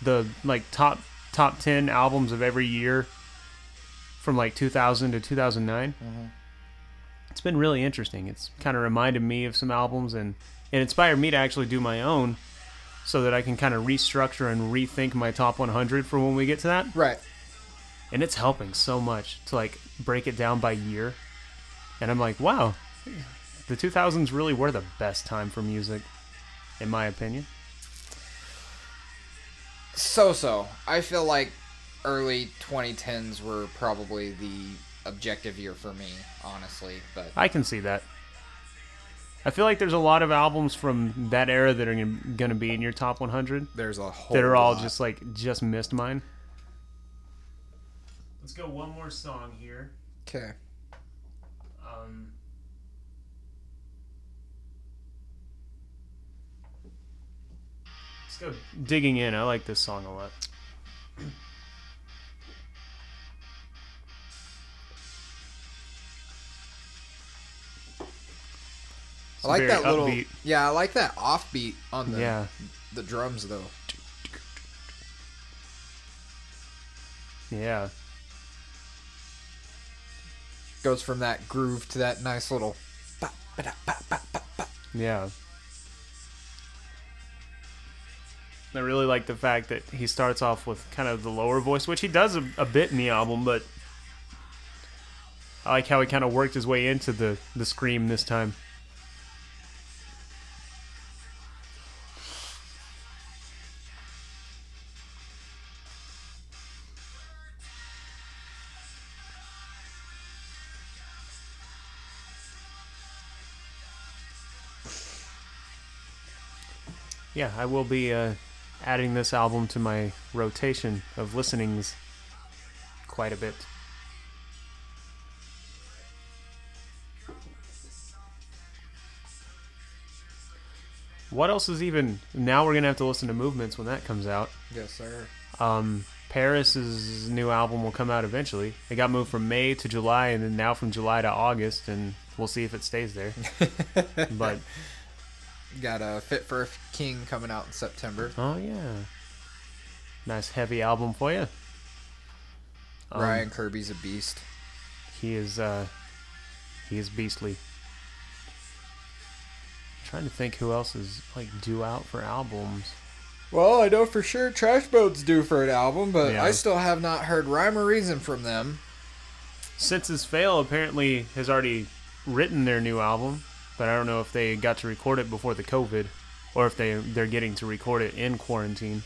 the like top top 10 albums of every year from like 2000 to 2009. Mm-hmm. It's been really interesting. It's kind of reminded me of some albums and it inspired me to actually do my own so that I can kind of restructure and rethink my top 100 for when we get to that Right. and it's helping so much to like break it down by year and i'm like wow the 2000s really were the best time for music in my opinion So so. I feel like early 2010s were probably the objective year for me, honestly. But i can see that i feel like there's a lot of albums from that era that are going to be in your top 100 there's a whole that are all lot. just like just missed mine let's go one more song here okay. um Let's go digging in. I like this song a lot. I like that little. upbeat. Yeah, I like that offbeat on the Yeah. the drums though. Yeah. Goes from that groove to that nice little. Yeah. I really like the fact that he starts off with kind of the lower voice, which he does a, a bit in the album, but I like how he kind of worked his way into the, the scream this time. Yeah, I will be uh, adding this album to my rotation of listenings quite a bit. What else is even? Now we're gonna have to listen to Movements when that comes out. Yes, sir. Um, Paris's new album will come out eventually. It got moved from May to July, and then now from July to August, and we'll see if it stays there. but Got a Fit for a King coming out in September. oh yeah, nice heavy album for you. Um, Ryan Kirby's a beast. He is uh he is beastly. trying to think who else is like due out for albums. Well, I know for sure Trash Boat's due for an album, but Yeah. I still have not heard rhyme or reason from them. Since his fail apparently has already written their new album, but I don't know if they got to record it before the COVID or if they they're getting to record it in quarantine.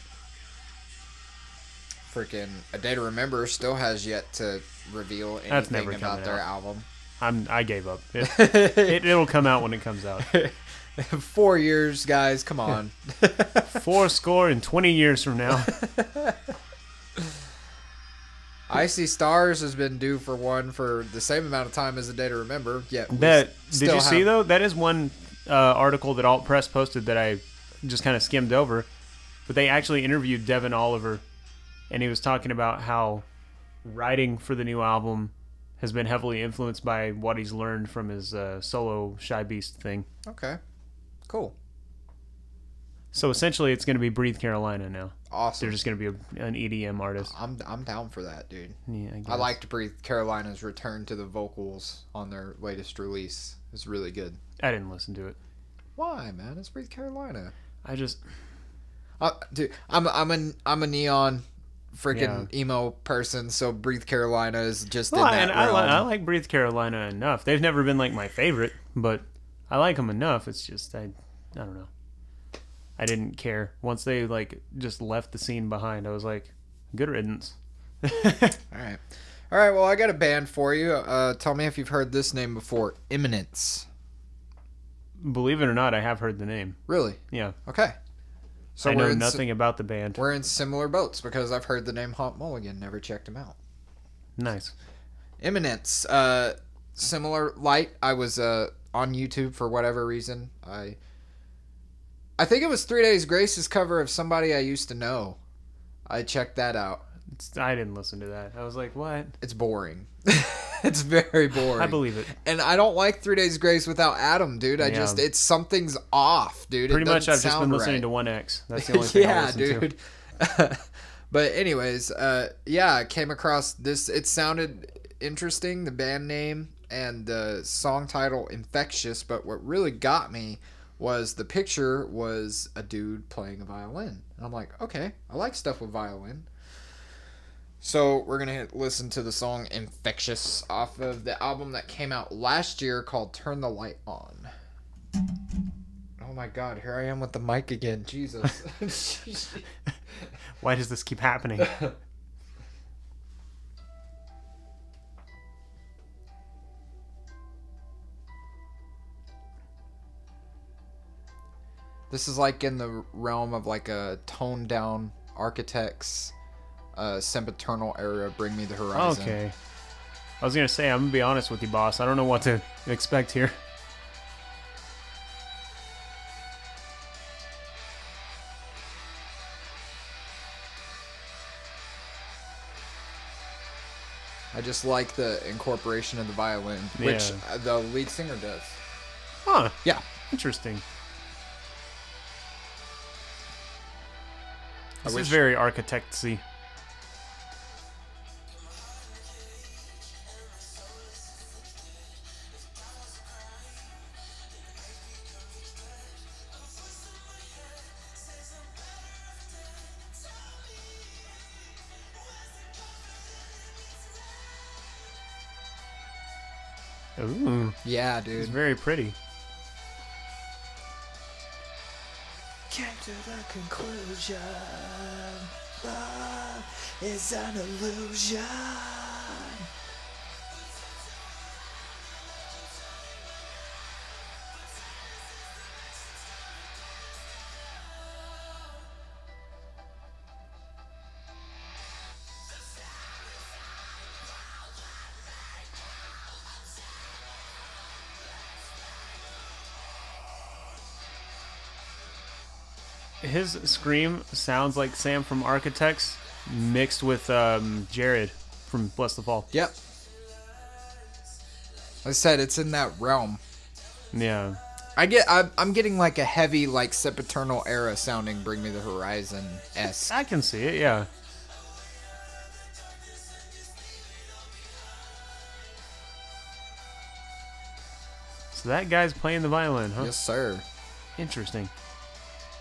Freaking A Day to Remember still has yet to reveal anything That's never about their out. album. I'm I gave up. It, it it'll come out when it comes out. Four years, guys, come on. Four score and twenty years from now. I See Stars has been due for one for the same amount of time as A Day to Remember. Yet That did you see though? That is one uh, article that Alt Press posted that I just kind of skimmed over. but they actually interviewed Devin Oliver, and he was talking about how writing for the new album has been heavily influenced by what he's learned from his uh, solo Shy Beast thing. Okay. Cool. So essentially, it's going to be Breathe Carolina now. Awesome. They're just going to be a, an EDM artist. I'm I'm down for that, dude. Yeah, I, I liked Breathe Carolina's return to the vocals on their latest release. It's really good. I didn't listen to it. Why, man? It's Breathe Carolina. I just Uh, dude, I'm I'm a I'm a neon freaking emo person, so Breathe Carolina is just well, in that I, realm. I like Breathe Carolina enough. They've never been like my favorite, but I like them enough. It's just I I don't know. I didn't care once they like just left the scene behind. I was like, good riddance. All right, all right. Well, I got a band for you. Uh, tell me if you've heard this name before. Imminence. Believe it or not, I have heard the name. Really? Yeah, Okay. So I know in si- nothing about the band. we're in similar boats because I've heard the name Hot Mulligan, never checked him out. Nice. Imminence. Uh, similar light. I was uh on YouTube for whatever reason. I I think it was Three Days Grace's cover of somebody I used to know. I checked that out. It's, I didn't listen to that. I was like, what? It's boring. it's very boring. I believe it. And I don't like Three Days Grace without Adam, dude. I Yeah. just it's something's off, dude. Pretty much, I've just been listening right. to One X. That's the only thing I yeah, dude. but anyways, uh, yeah, I came across this. It sounded interesting, the band name and the song title, "Infectious." But what really got me was the picture was a dude playing a violin, and I'm like, okay, I like stuff with violin. So we're gonna listen to the song "Infectious" off of the album that came out last year called "Turn the Light On." Oh my God! Here I am with the mic again. Jesus. Why does this keep happening? This is like in the realm of like a toned down architects, uh, sempiternal era. Bring me the horizon. okay. I was gonna say, I'm gonna be honest with you, boss. I don't know what to expect here. I just like the incorporation of the violin, which Yeah. uh, the lead singer does. Huh. Yeah. Interesting. This wish- is very architectsy. Ooh, Yeah, dude. it's very pretty. To the conclusion love is an illusion. His scream sounds like Sam from Architects mixed with um, Jared from Blessthefall. Yep. I said it's in that realm. Yeah. I get. I'm, I'm getting like a heavy, like sempiternal era sounding. Bring me the horizon s. I can see it, yeah. So that guy's playing the violin, huh? Yes, sir. Interesting.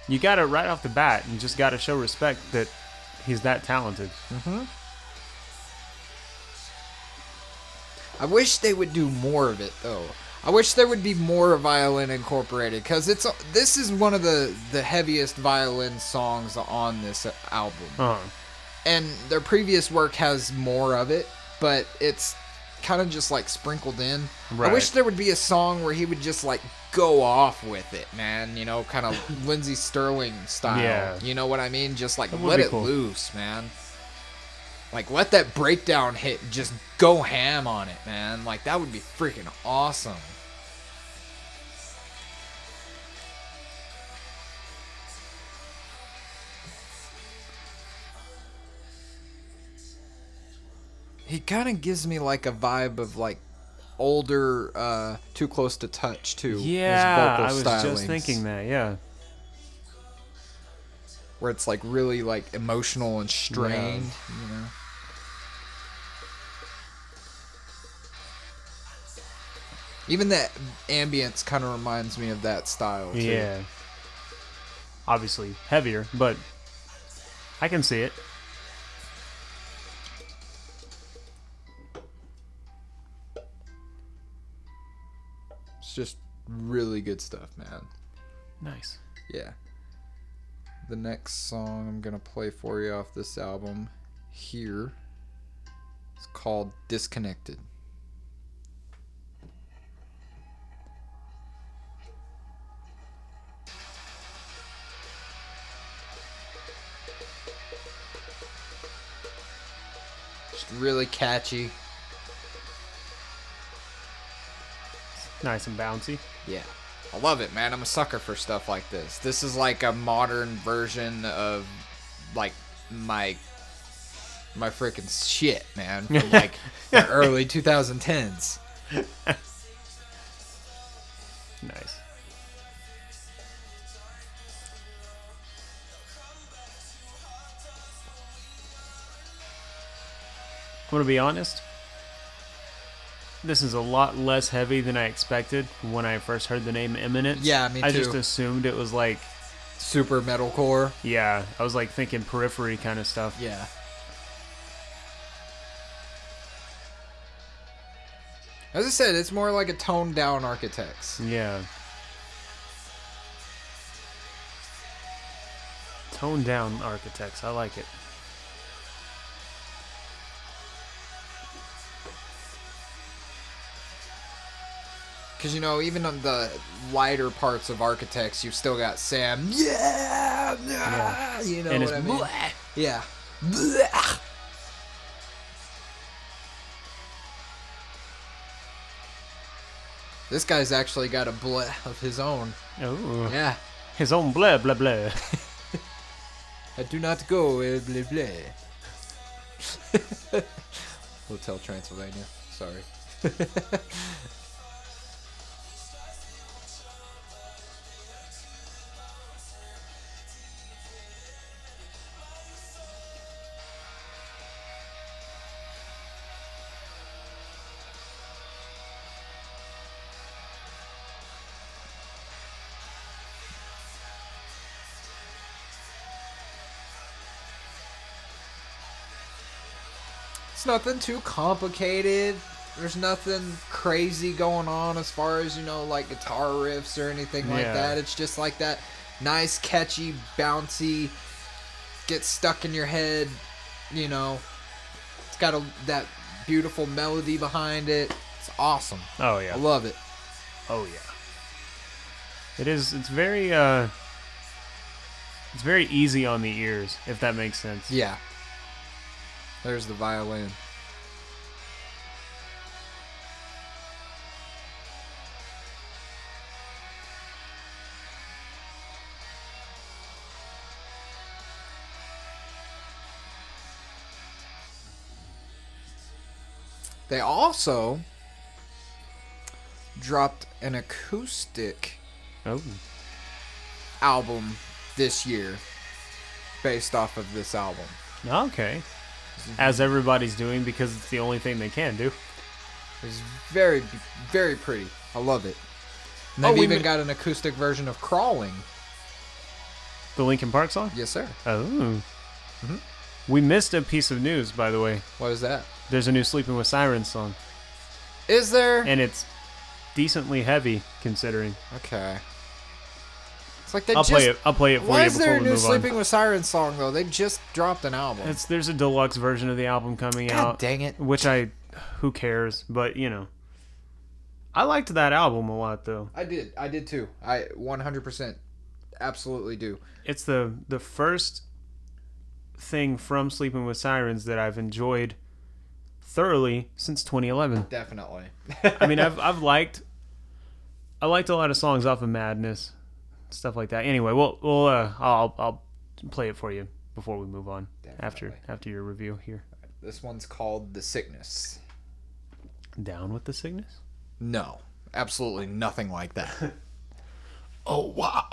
You got it right off the bat. You just got to show respect that he's that talented. I wish they would do more of it though. I wish there would be more violin incorporated because it's this is one of the the heaviest violin songs on this album, Uh-huh. and their previous work has more of it, but it's kind of just like sprinkled in. I wish there would be a song where he would just like go off with it, man. You know, kind of Lindsey Stirling style. Yeah. You know what I mean? Just like let it cool. loose, man. Like let that breakdown hit, and just go ham on it, man. Like that would be freaking awesome. He kind of gives me like a vibe of like older, uh, Too Close to Touch too. his Yeah, I was just thinking that. Yeah, where it's like really like emotional and strained. You know. Even that ambience kind of reminds me of that style. Too. yeah. Obviously heavier, but I can see it. Just really good stuff, man. Nice. Yeah. The next song I'm gonna play for you off this album here is called Disconnected. Just really catchy. Nice and bouncy. Yeah. I love it, man. I'm a sucker for stuff like this. This is like a modern version of like my my freaking shit, man, from like the early 2010s. Nice. I'm gonna be honest. This is a lot less heavy than I expected when I first heard the name Imminence. Yeah, me too. I just assumed it was like, Super metalcore. yeah, I was like thinking periphery kind of stuff. Yeah. As I said, it's more like a toned down Architects. Yeah. Toned down architects. I like it. Because, you know, even on the lighter parts of Architects, you've still got Sam. Yeah! Yeah. You know and what I mean? bleh. Yeah. Blech. This guy's actually got a bleh of his own. Oh, Yeah. his own blah blah blah. I do not go uh, blah blah. Hotel Transylvania. Sorry. nothing too complicated. There's nothing crazy going on as far as, you know, like guitar riffs or anything like Yeah. that. It's just like that nice, catchy, bouncy, get stuck in your head, you know. It's got a, that beautiful melody behind it. It's awesome. Oh yeah. I love it. Oh yeah. It is. It's very. uh It's very easy on the ears, if that makes sense. Yeah. There's the violin. They also dropped an acoustic Oh. album this year based off of this album. Okay. As everybody's doing because it's the only thing they can do. It's very, very pretty. I love it. And Oh, they've we even got an acoustic version of "Crawling." The Linkin Park song. Yes, sir. Oh. Mm-hmm. We missed a piece of news, by the way. What is that? There's a new Sleeping with Sirens song, Is there? and it's decently heavy considering. okay. It's like they I'll just. play it. I'll play it for Why you is there a new "Sleeping on. with Sirens" song though? They just dropped an album. It's there's a deluxe version of the album coming God out. dang it. Which I, who cares? But you know, I liked that album a lot though. I did. I did too. I 100% absolutely do. It's the the first thing from Sleeping with Sirens that I've enjoyed thoroughly since 2011. Definitely. I mean, I've I've liked I liked a lot of songs off of Madness, stuff like that. Anyway, we'll we'll uh, I'll I'll play it for you before we move on after Definitely. after your review here. This one's called The Sickness. Down with the sickness? No, absolutely nothing like that. Oh, wow.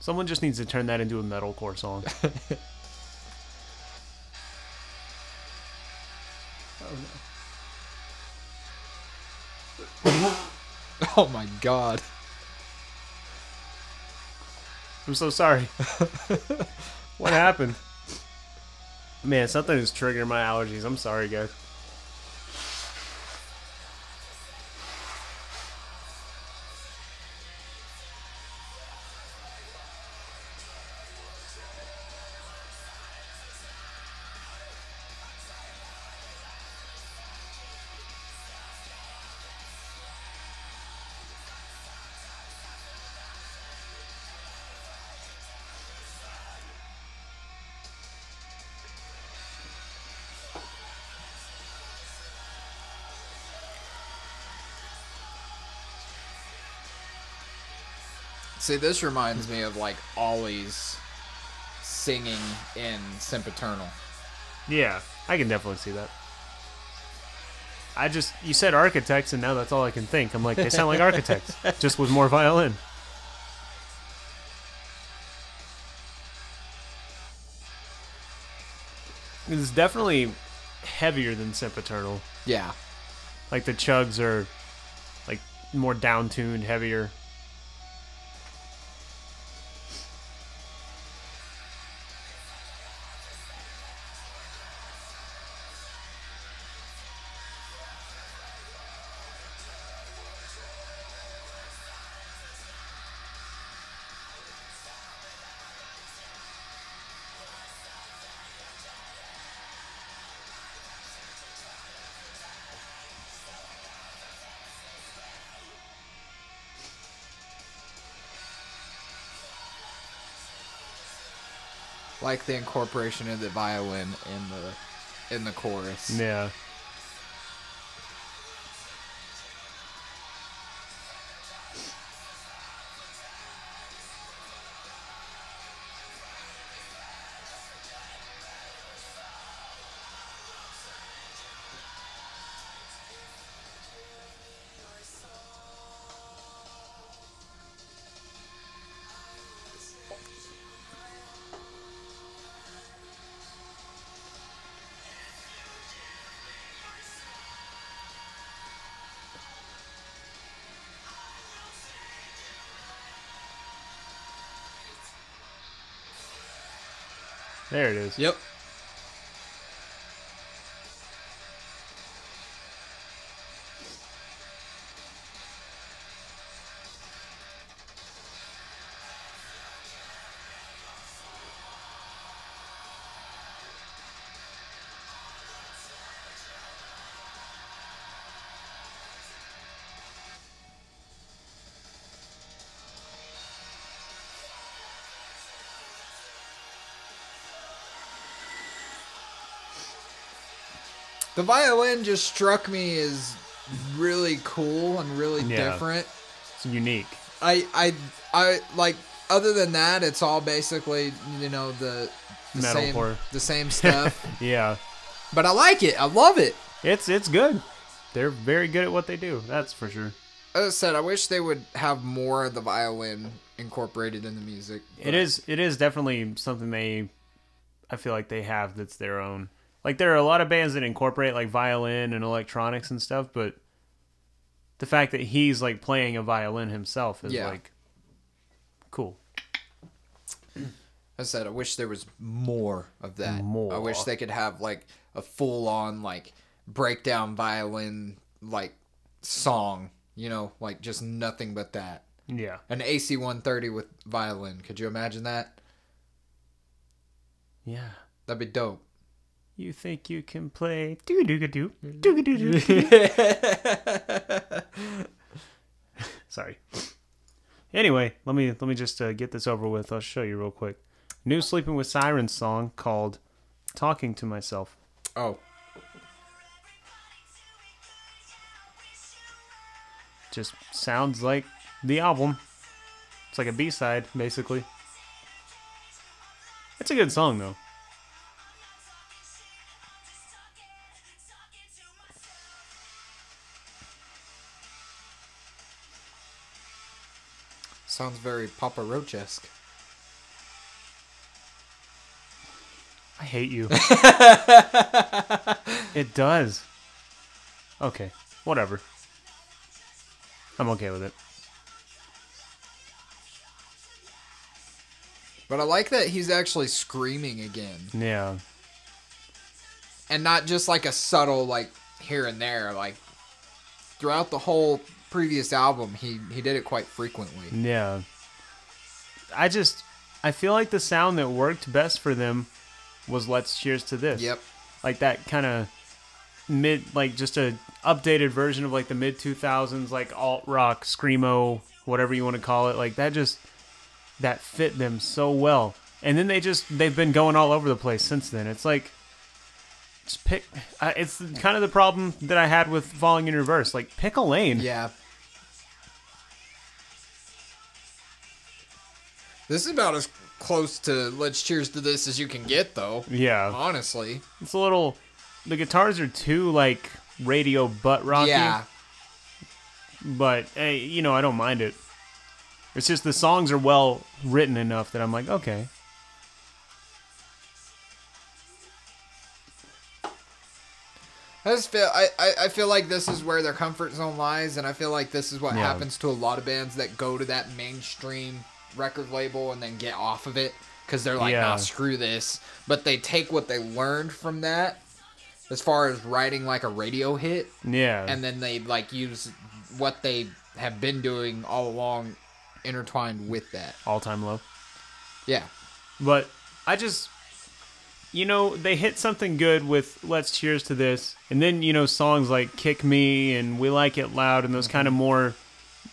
Someone just needs to turn that into a metalcore song. oh Oh my god. I'm so sorry. what happened? Man, something is triggering my allergies. I'm sorry, guys. See, this reminds me of like Oli's singing in Sempiternal. Yeah, I can definitely see that. I just you said architects and now that's all I can think. I'm like they sound like architects, just with more violin. It's definitely heavier than Sempiternal. Yeah. Like the chugs are like more down tuned, heavier. Like the incorporation of the violin in the in the chorus. Yeah. There it is. Yep. The violin just struck me as really cool and really Yeah. different. It's unique. I I I like other than that it's all basically, you know, the the same Metalcore. the same stuff. Yeah. but I like it. I love it. It's it's good. They're very good at what they do. That's for sure. As I said, I wish they would have more of the violin incorporated in the music. It is it is definitely something they I feel like they have that's their own. Like there are a lot of bands that incorporate like violin and electronics and stuff, but the fact that he's like playing a violin himself is Yeah. like cool. I said, I wish there was more of that. More, I More. wish they could have like a full on like breakdown violin like song, you know, like just nothing but that. Yeah. An AC 130 with violin. Could you imagine that? Yeah. That'd be dope. You think you can play doo doo doo doo doo doo Sorry. Anyway, let me let me just uh, get this over with. I'll show you real quick. New Sleeping with Sirens song called "Talking to Myself." Oh, Just sounds like the album. It's like a B side, basically. It's a good song though. Sounds very Papa Roach esque. I hate you. it does. Okay, whatever. I'm okay with it. But I like that he's actually screaming again. Yeah. And not just like a subtle like here and there. Like throughout the whole previous album he, he did it quite frequently. Yeah. I just I feel like the sound that worked best for them was Let's Cheers to This. Yep. Like that kind of mid like just a updated version of like the mid 2000s like alt rock screamo whatever you want to call it like that just that fit them so well. And then they just they've been going all over the place since then. It's like just pick I it's kind of the problem that I had with falling in reverse. Like pick a lane. Yeah. This is about as close to let's cheers to this as you can get though. Yeah. Honestly. It's a little. The guitars are too like radio butt rocky. Yeah. But hey, you know I don't mind it. It's just the songs are well written enough that I'm like okay. I just feel I, I, feel like this is where their comfort zone lies, and I feel like this is what Yeah. happens to a lot of bands that go to that mainstream record label and then get off of it because they're like, Yeah. nah, screw this. But they take what they learned from that, as far as writing like a radio hit, Yeah. and then they like use what they have been doing all along, intertwined with that. all time low. Yeah, But I just, you know, they hit something good with "Let's Cheers to This," and then you know songs like "Kick Me" and "We Like It Loud" and those mm-hmm. kind of more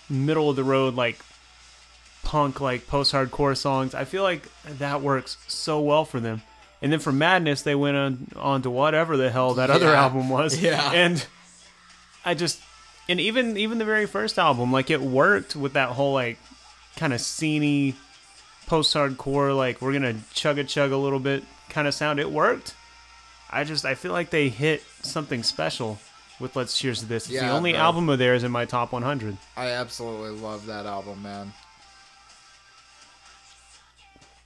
middle of the road like punk, like post-hardcore songs. I feel like that works so well for them. And then for Madness, they went on on to whatever the hell that other album was. Yeah. and I just, and even even the very first album, like it worked with that whole like kind of sceney post-hardcore like we're gonna chug a chug a little bit kind of sound it worked i just i feel like they hit something special with let's cheers to this it's the only bro. album of theirs in my top 100 I absolutely love that album, man.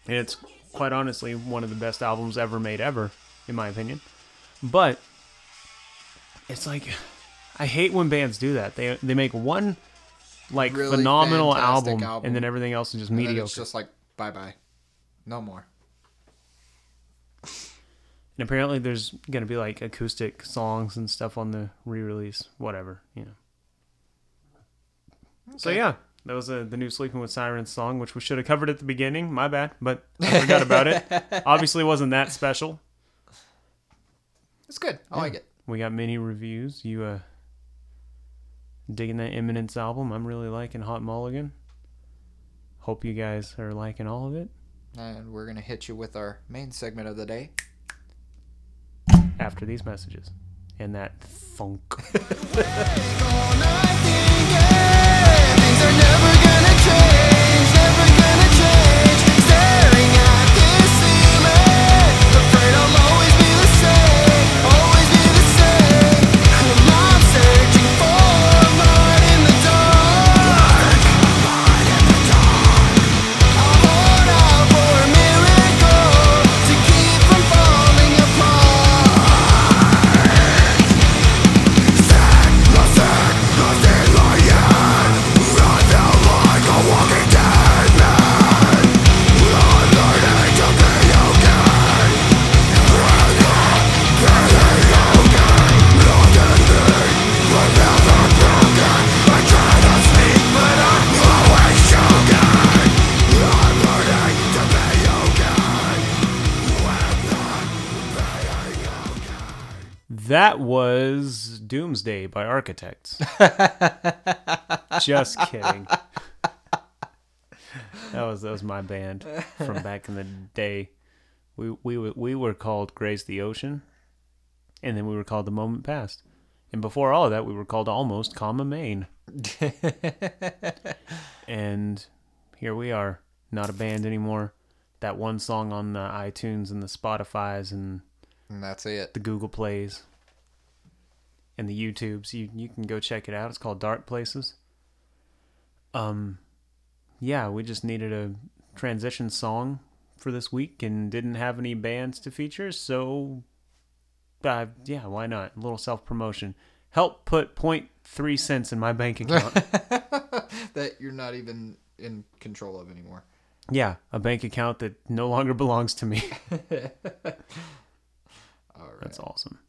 And it's quite honestly one of the best albums ever made ever in my opinion. But it's like i hate when bands do that. They they make one like Really phenomenal album, album. and then everything else is just And mediocre it's just like bye bye, no more. And apparently there's gonna be like acoustic songs and stuff on the re-release, whatever, you know. So yeah, that was uh, the new "Sleeping with Sirens" song, which we should have covered at the beginning. My bad, but I forgot about it. Obviously, wasn't that special. It's good. I like it. We got many reviews. You uh, digging that Imminence album? I'm really liking Hot Mulligan. Hope you guys are liking all of it. And we're gonna hit you with our main segment of the day. After these messages and that funk. they're never That was Doomsday by Architects. Just kidding. That was that was my band from back in the day. We we were- we were called Grace the Ocean, and then we were called The Moment Past, and before all of that, we were called Almost Comma Maine. and here we are, not a band anymore. That one song on the iTunes and the Spotify's and And that's it. the Google Plays and the YouTubes. You you can go check it out. It's called Dark Places. Um yeah, we just needed a transition song for this week and didn't have any bands to feature, so uh, yeah, why not? A little self promotion. Help put 0.3 cents in my bank account. that you're not even in control of anymore. yeah, a bank account that no longer belongs to me. All right. That's awesome.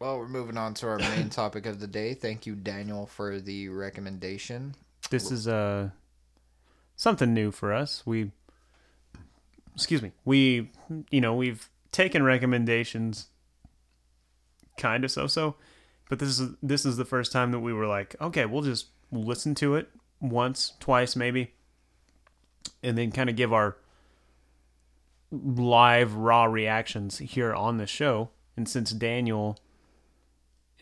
Well, we're moving on to our main topic of the day. Thank you, Daniel, for the recommendation. This is uh something new for us. We excuse me. We you know, we've taken recommendations kind of so-so, but this is this is the first time that we were like, okay, we'll just listen to it once, twice maybe, and then kind of give our live raw reactions here on the show. And since Daniel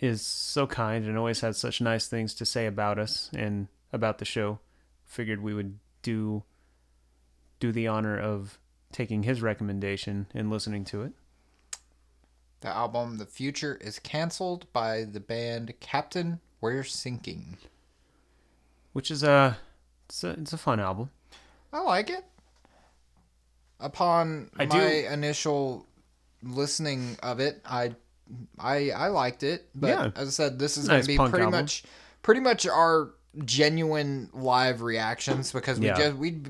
is so kind and always has such nice things to say about us and about the show, figured we would do do the honor of taking his recommendation and listening to it. The album The Future is canceled by the band Captain We're Sinking. Which is a it's a, it's a fun album. I like it. Upon I my do- initial listening of it, I I I liked it. But Yeah. as I said, this is Nice going to be pretty album. much pretty much our genuine live reactions because we Yeah. just we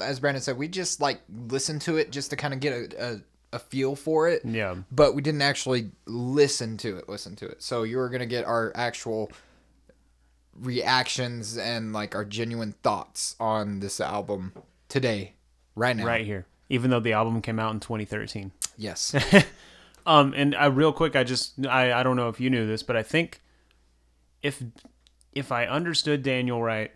as Brandon said, we just like listen to it just to kind of get a, a a feel for it. Yeah. But we didn't actually listen to it, listen to it. So you are going to get our actual reactions and like our genuine thoughts on this album today, right now. Right here. Even though the album came out in 2013. Yes. Um, and I real quick, I just I, I don't know if you knew this, but I think if if I understood Daniel right,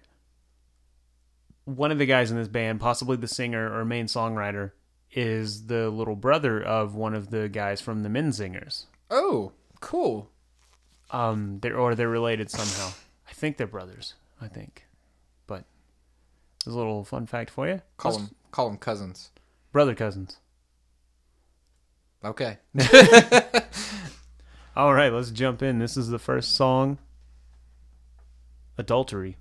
one of the guys in this band, possibly the singer or main songwriter, is the little brother of one of the guys from the Menzingers. oh, cool. Um, they're or they're related somehow. I think they're brothers. I think, but there's a little fun fact for you. Call them call them cousins. brother cousins. Okay. All right, let's jump in. This is the first song, Adultery.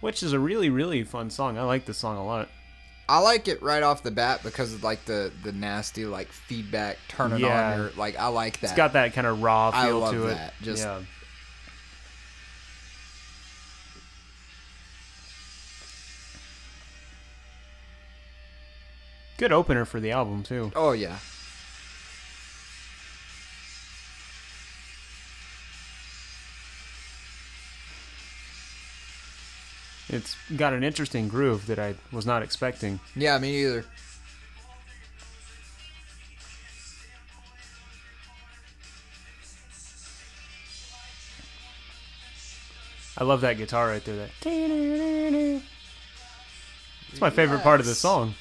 Which is a really, really fun song. I like this song a lot. I like it right off the bat because of like the the nasty like feedback turning Yeah. on your like I like that. It's got that kind of raw I feel love to it. that. Just- yeah. Good opener for the album too. oh yeah. It's got an interesting groove that I was not expecting. Yeah, me either. I love that guitar right there. That it's my favorite part of the song.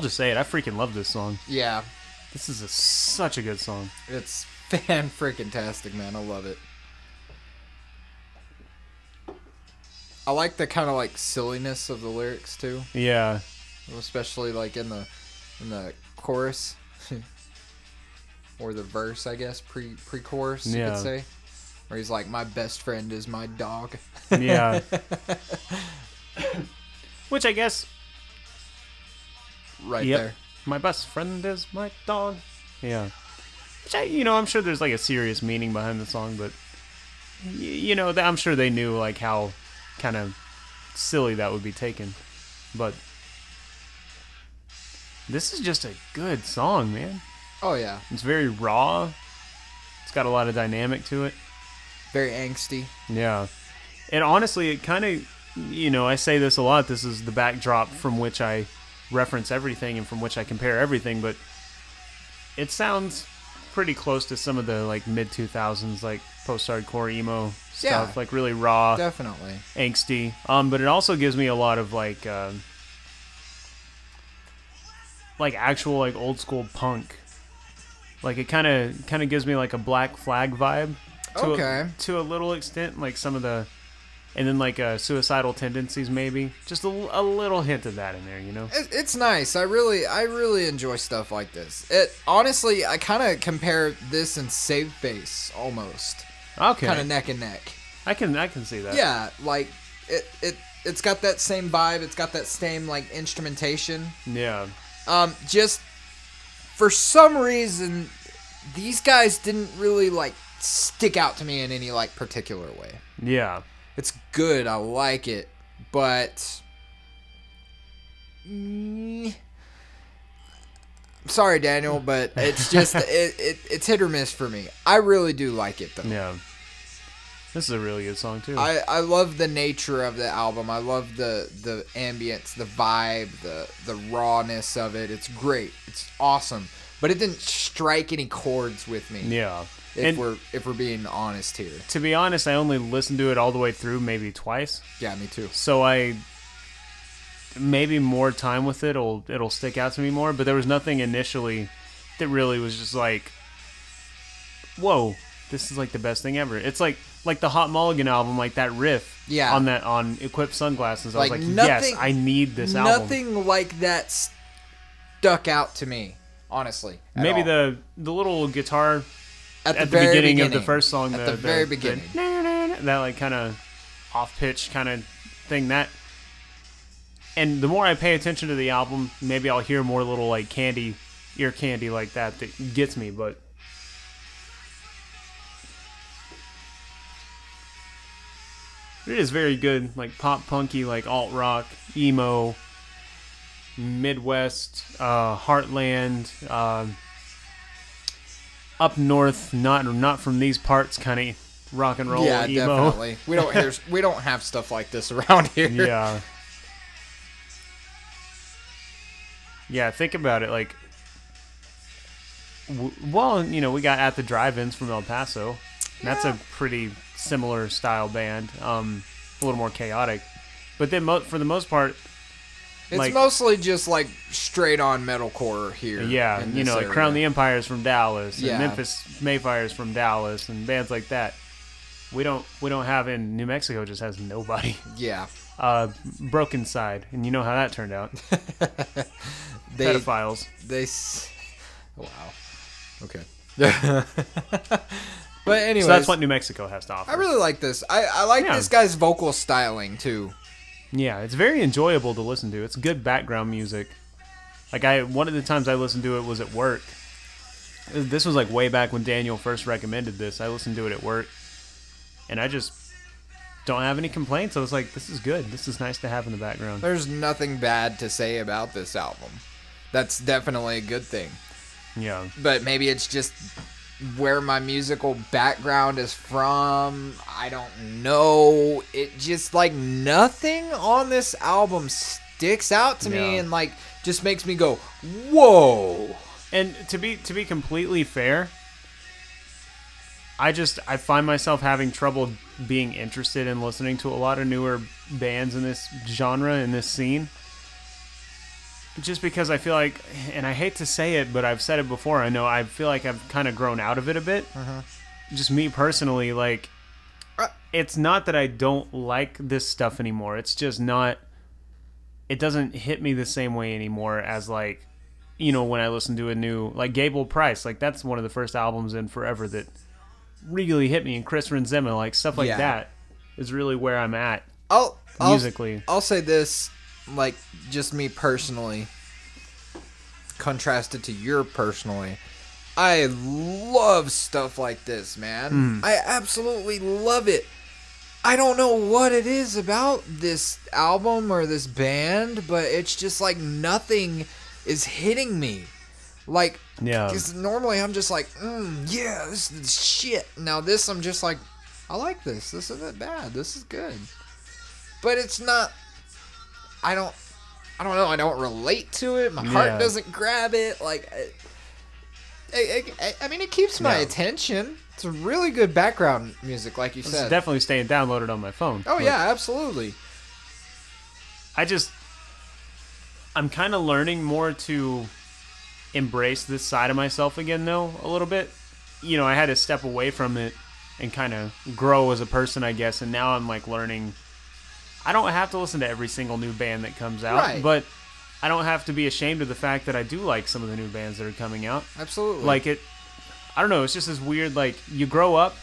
I'll just say it. I freaking love this song. Yeah. This is a, such a good song. It's fan freaking tastic, man. I love it. I like the kind of like silliness of the lyrics too, Yeah. especially like in the in the chorus or the verse, I guess pre pre chorus you could say, where he's like, "My best friend is my dog." Yeah. Which I guess, right yep. there. My best friend is my dog. Yeah. Which I, you know, I'm sure there's like a serious meaning behind the song, but y- you know, I'm sure they knew like how kind of silly that would be taken. But this is just a good song, man. Oh yeah, It's very raw. It's got a lot of dynamic to it. very angsty. Yeah. And honestly, it kind of, you know, I say this a lot. This is the backdrop from which I reference everything and from which I compare everything, but it sounds pretty close to some of the like mid 2000s, like post hardcore emo stuff, Yeah. like really raw, Definitely. angsty. Um, but it also gives me a lot of like, uh, like actual like old school punk. Like it kind of kind of gives me like a Black Flag vibe. To Okay. A, to a little extent, like some of the and then like uh, suicidal tendencies, maybe just a little hint of that in there, you know. It, it's nice. I really, I really enjoy stuff like this. It honestly, I kind of compare this and Save Face almost, Okay, kind of neck and neck. I can I can see that. Yeah, like it, it, it's got that same vibe. It's got that same like instrumentation. yeah, Um, just for some reason, these guys didn't really like stick out to me in any like particular way. yeah. It's good. I like it, but Mm, sorry, Daniel, but it's just it, it it's hit or miss for me. I really do like it though. Yeah. This is a really good song too. I, I love the nature of the album. I love the the ambience, the vibe, the the rawness of it. It's great. It's awesome. But it didn't strike any chords with me. yeah. If And we're if we're being honest here. to be honest, I only listened to it all the way through maybe twice. Yeah, me too. So I maybe more time with it will it'll stick out to me more, but there was nothing initially that really was just like whoa, this is like the best thing ever. It's like like the Hot Mulligan album, like that riff Yeah. on that on Equip Sunglasses. I Like, was like, nothing- yes, I need this album. Nothing like that stuck out to me, honestly. Maybe all. the the little guitar at the, at the very beginning, of the first song, At the, the very the- beginning. that like kind of off pitch kind of thing that. And the more I pay attention to the album, maybe I'll hear more little like candy, ear candy like that that gets me. But it is very good, like pop punky, like alt rock, emo, Midwest, uh, Heartland. um up north, not not from these parts, kind of rock and roll yeah, emo. definitely. We don't we don't have stuff like this around here. yeah. Yeah, think about it. Like, w- well, you know, we got at the drive-ins from El Paso. and That's a pretty similar style band. Um, a little more chaotic, but then mo- for the most part, It's Like- mostly just like straight on metalcore here. yeah, you know, like Crown the area. Empires from Dallas, and Yeah. Memphis May Fires from Dallas, and bands like that. We don't we don't have in New Mexico. Just has nobody. Yeah, Uh, Broken Side, and you know how that turned out. they Pedophiles. they. s- Wow. Okay. but anyway, So that's what New Mexico has to offer. I really like this. I I like Yeah. this guy's vocal styling too. Yeah, it's very enjoyable to listen to. It's good background music. Like I, one of the times I listened to it was at work. This was like way back when Daniel first recommended this. I listened to it at work, and I just don't have any complaints. I was like, "This is good. This is nice to have in the background." There's nothing bad to say about this album. That's definitely a good thing. Yeah, but maybe it's just where my musical background is from. I don't know. It just like nothing on this album sticks out to me and like just makes me go, "Whoa." and to be to be completely fair, I just I find myself having trouble being interested in listening to a lot of newer bands in this genre in this scene. Just because I feel like, and I hate to say it, but I've said it before. I know I feel like I've kind of grown out of it a bit. Just me personally, like, Uh, it's not that I don't like this stuff anymore. It's just not. It doesn't hit me the same way anymore as like you know, when I listen to a new like Gable Price, like that's one of the first albums in forever that really hit me. And Chris Renzema, like stuff like Yeah. that, is really where I'm at I'll, I'll musically. I'll say this, like just me personally, contrasted to your personally. I love stuff like this, man. I absolutely love it. I don't know what it is about this album or this band, but it's just like nothing is hitting me. Like, Yeah. because normally I'm just like, mm, yeah, this is shit. Now this, I'm just like, I like this. This isn't bad. This is good. But it's not. I don't. I don't know. I don't relate to it. My Yeah. heart doesn't grab it. Like, I, I, I, I mean, it keeps my Yeah. attention. It's a really good background music, like you It's said. definitely staying downloaded on my phone. oh yeah, absolutely. I just I'm kind of learning more to embrace this side of myself again though a little bit. You know, I had to step away from it and kind of grow as a person, I guess. And now I'm like learning. I don't have to listen to every single new band that comes out, Right. but I don't have to be ashamed of the fact that I do like some of the new bands that are coming out. Absolutely. Like it, I don't know. It's just this weird like you grow up,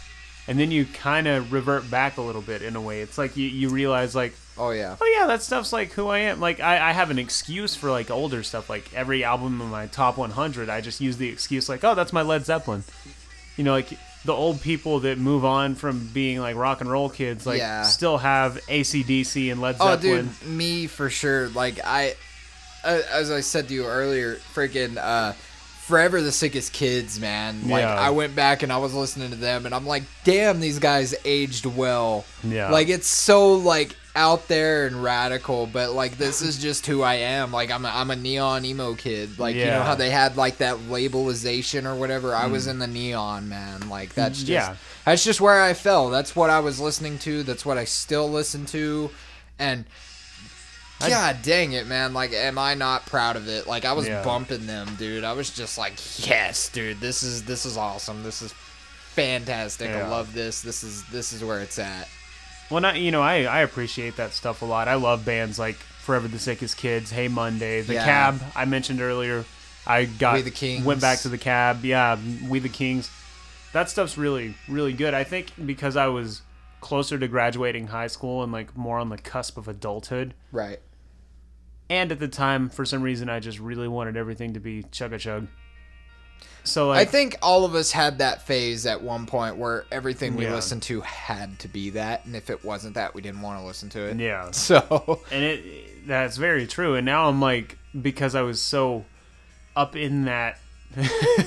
and then you kind of revert back a little bit in a way. It's like you you realize like oh yeah. oh yeah, that stuff's like who I am. Like I, I have an excuse for like older stuff. Like every album in my top 100, I just use the excuse like, oh, that's my Led Zeppelin. You know, like the old people that move on from being like rock and roll kids, like Yeah. still have ACDC and Led Oh, Zeppelin. dude, me for sure. Like I, uh, as I said to you earlier, freaking uh, forever the sickest kids, man. Like Yeah. I went back and I was listening to them, and I'm like, damn, these guys aged well. Yeah. Like it's so like out there and radical, but like this is just who I am. Like I'm a, I'm a neon emo kid. Like you know Mm. how they had like that labelization or whatever. I was in the neon man. Like that's just Yeah. that's just where I fell. That's what I was listening to. That's what I still listen to, and. I- God dang it, man! Like, am I not proud of it? Like, I was Yeah. bumping them, dude. I was just like, yes, dude. This is this is awesome. This is fantastic. I love this. This is this is where it's at. Well, not you know, I I appreciate that stuff a lot. I love bands like Forever the Sickest Kids, Hey Monday, The Yeah. Cab. I mentioned earlier. I got We the Kings. went back to the Cab. Yeah, We the Kings. That stuff's really really good. I think because I was closer to graduating high school and like more on the cusp of adulthood. Right. And at the time, for some reason, I just really wanted everything to be chug a chug. So I think all of us had that phase at one point where everything we Yeah. listened to had to be that, and if it wasn't that, we didn't want to listen to it. yeah. So and it that's very true and now i'm like because i was so up in that that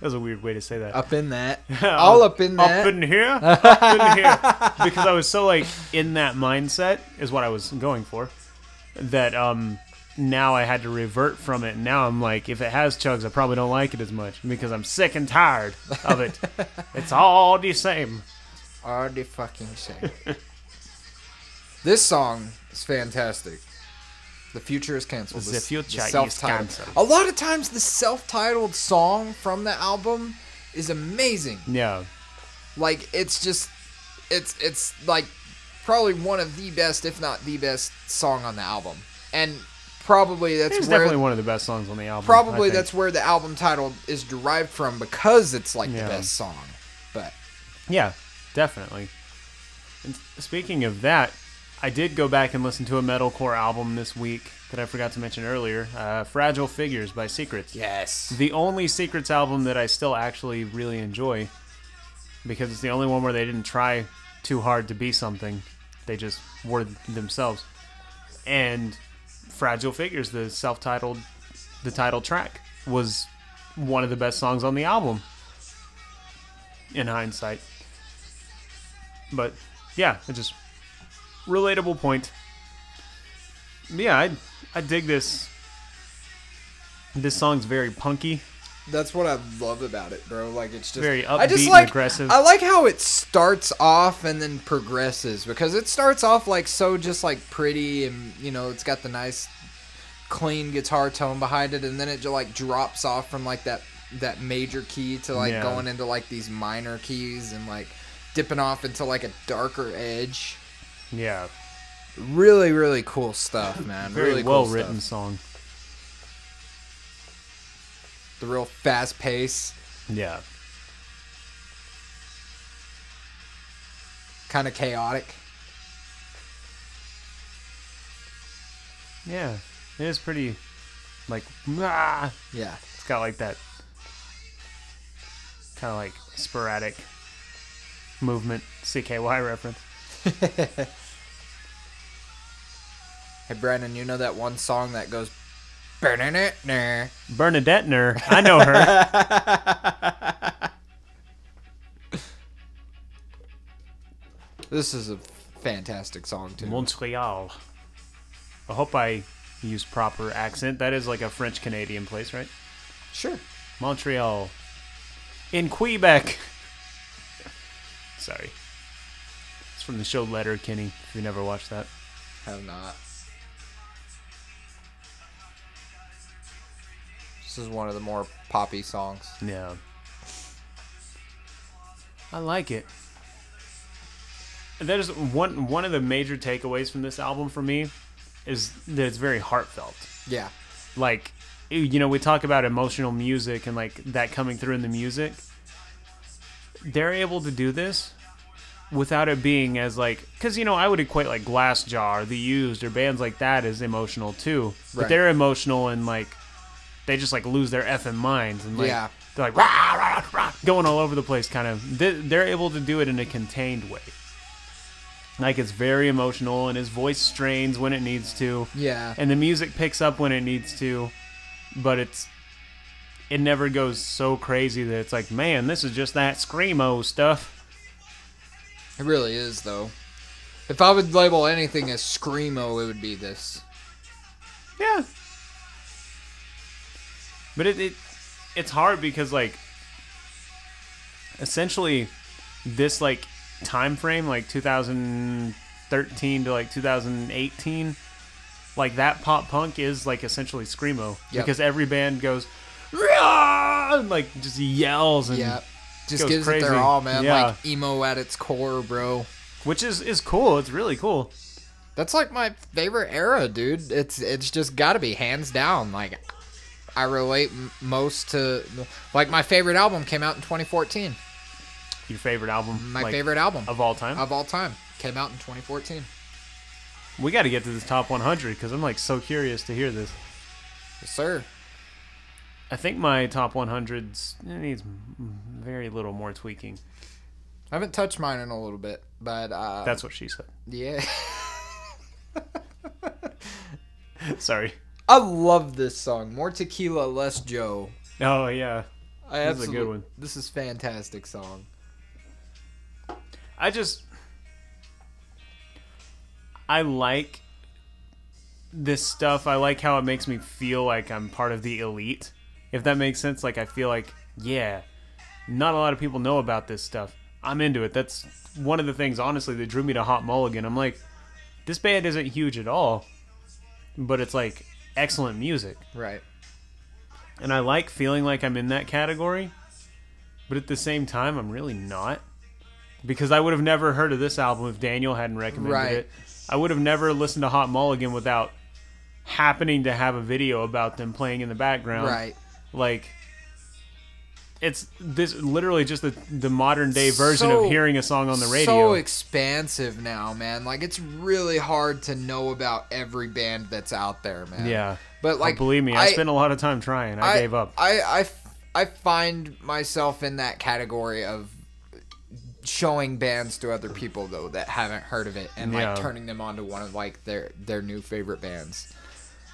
was a weird way to say that up in that, all up in that. up in here up in here because i was so like in that mindset is what i was going for that um now i had to revert from it and now i'm like if it has chugs i probably don't like it as much because i'm sick and tired of it it's all the same All the fucking same. this song is fantastic. The future is canceled. The future is cancelled. A lot of times, the self-titled song from the album is amazing. yeah Like it's just, it's it's like probably one of the best, if not the best, song on the album, and probably that's it's where definitely one of the best songs on the album probably that's where the album title is derived from because it's like Yeah. the best song. But Yeah, definitely. And speaking of that, I did go back and listen to a metalcore album this week that I forgot to mention earlier. Uh, "Fragile Figures" by Secrets. yes, The only Secrets album that I still actually really enjoy because it's the only one where they didn't try too hard to be something. They just were themselves. And "Fragile Figures," the self-titled, the title track, was one of the best songs on the album. In hindsight, but yeah, it just relatable point. Yeah, I I dig this. This song's very punky. That's what I love about it, bro. Like it's just Very I just upbeat and like aggressive. I like how it starts off and then progresses because it starts off like so just like pretty and you know it's got the nice clean guitar tone behind it and then it just like drops off from like that that major key to like Yeah. going into like these minor keys and like dipping off into like a darker edge. Yeah, Really, really cool stuff, man. very really cool well stuff. written song. The real fast pace, Yeah, kind of chaotic. yeah, it is pretty. Like, ah, Yeah. it's got like that kind of like sporadic movement. CKY reference. Hey Brandon, you know that one song that goes "Burn-a-na-na"? Bernadette, I know her. This is a fantastic song too. Montreal. I hope I use proper accent. That is like a French Canadian place, right? Sure. Montreal. In Quebec. Sorry. It's from the show Letterkenny, if you never watched that. Have not. This is one of the more poppy songs. Yeah. I like it. That is one one of the major takeaways from this album for me is that it's very heartfelt. Yeah. Like you know, we talk about emotional music and like that coming through in the music. They're able to do this without it being as like because you know I would equate like Glassjaw or The Used or bands like that as emotional too, but Right. they're emotional and like they just like lose their effing minds and like Yeah. they're like rah, rah, rah, going all over the place kind of they, they're able to do it in a contained way like it's very emotional and his voice strains when it needs to Yeah. and the music picks up when it needs to but it's it never goes so crazy that it's like man this is just that screamo stuff It really is, though. If I would label anything as screamo, it would be this. Yeah. But it, it it's hard because like essentially this like time frame like 2013 to like 2018 like that pop punk is like essentially screamo Yep. because every band goes "Rah!" and, like just yells and Yeah. Just gives it crazy. their all, man. Yeah. Like emo at its core, bro. which is is cool it's really cool That's like my favorite era, dude. It's it's just got to be hands down. Like I relate m- most to like my favorite album came out in 2014. your favorite album My like, favorite album of all time of all time came out in 2014. we got to get to this top 100 because i'm like so curious to hear this Yes, sir. I think my top 100s needs very little more tweaking. I haven't touched mine in a little bit, but uh, That's what she said. yeah. Sorry. I love this song. More tequila, less Joe. Oh yeah. I This is a good one. This is fantastic song. I just I like this stuff. I like how it makes me feel like I'm part of the elite. If that makes sense, like I feel like, yeah, not a lot of people know about this stuff. I'm into it. That's one of the things honestly that drew me to Hot Mulligan. I'm like this band isn't huge at all, but it's like excellent music. Right. and I like feeling like I'm in that category, but at the same time, I'm really not because I would have never heard of this album if Daniel hadn't recommended Right. it. I would have never listened to Hot Mulligan without happening to have a video about them playing in the background. Right. Like it's this literally just the the modern day version So- of hearing a song on the radio. So expansive now, man. Like it's really hard to know about every band that's out there, man. yeah. But like, oh, believe me, I, spent a lot of time trying. I, gave up. I I find myself in that category of showing bands to other people though that haven't heard of it and Yeah. like turning them on to one of like their their new favorite bands.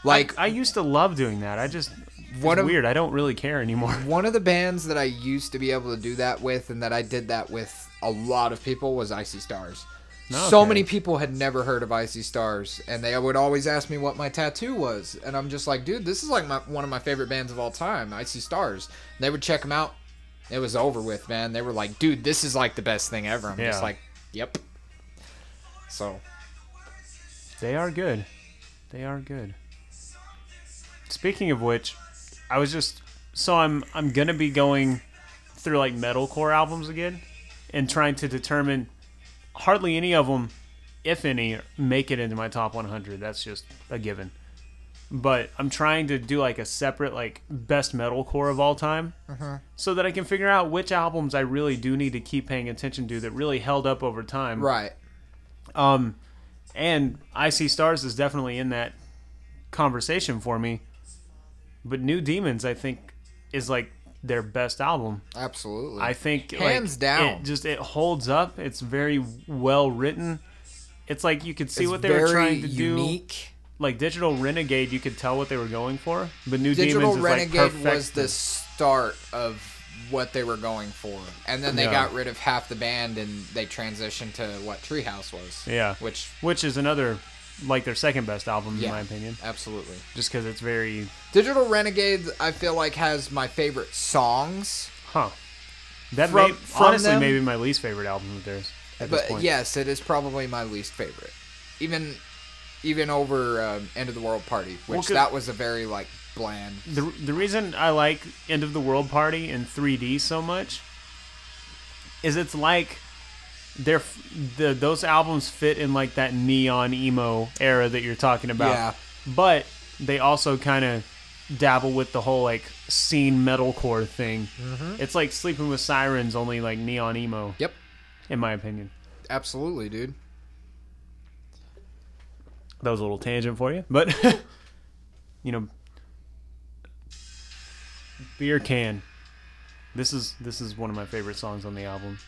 Like I used to love doing that. I just what it's of- weird. I don't really care anymore. one of the bands that I used to be able to do that with and that I did that with a lot of people was I See Stars. So many people had never heard of I See Stars, and they would always ask me what my tattoo was, and I'm just like, dude, this is like my, one of my favorite bands of all time, I See Stars. And they would check them out. It was over with, man. They were like, dude, this is like the best thing ever. I'm just like, yep. So They are good. They are good. Speaking of which, I was just so I'm I'm gonna be going through like metalcore albums again and trying to determine hardly any of them, if any, make it into my top 100. That's just a given. But I'm trying to do like a separate like best metalcore of all time, so that I can figure out which albums I really do need to keep paying attention to that really held up over time. right, Um, and I See Stars is definitely in that conversation for me. But New Demons, I think, is like their best album. absolutely. I think Hands like, down. it just it holds up. It's very well written. It's like you could see It's what they were trying to do. unique. Like Digital Renegade, you could tell what they were going for. But New Digital Demons is Renegade like perfect. was the start of what they were going for, and then they Yeah. got rid of half the band and they transitioned to what Treehouse was. Yeah. which which is another like their second best album in my opinion, absolutely just because it's very Digital Renegade. I feel like has my favorite songs, huh. That From- may from honestly them- maybe my least favorite album of theirs. At this but point. yes, it is probably my least favorite, even even over um, End of the World Party, which Well, that was a very like bland. the, the reason I like End of the World Party in 3D so much is it's like they're the those albums fit in like that neon emo era that you're talking about. Yeah. But they also kind of dabble with the whole like scene metalcore thing. Mm-hmm. It's like Sleeping with Sirens, only like neon emo, Yep. in my opinion. Absolutely, dude. That was a little tangent for you, but you know, beer can. This is this is one of my favorite songs on the album,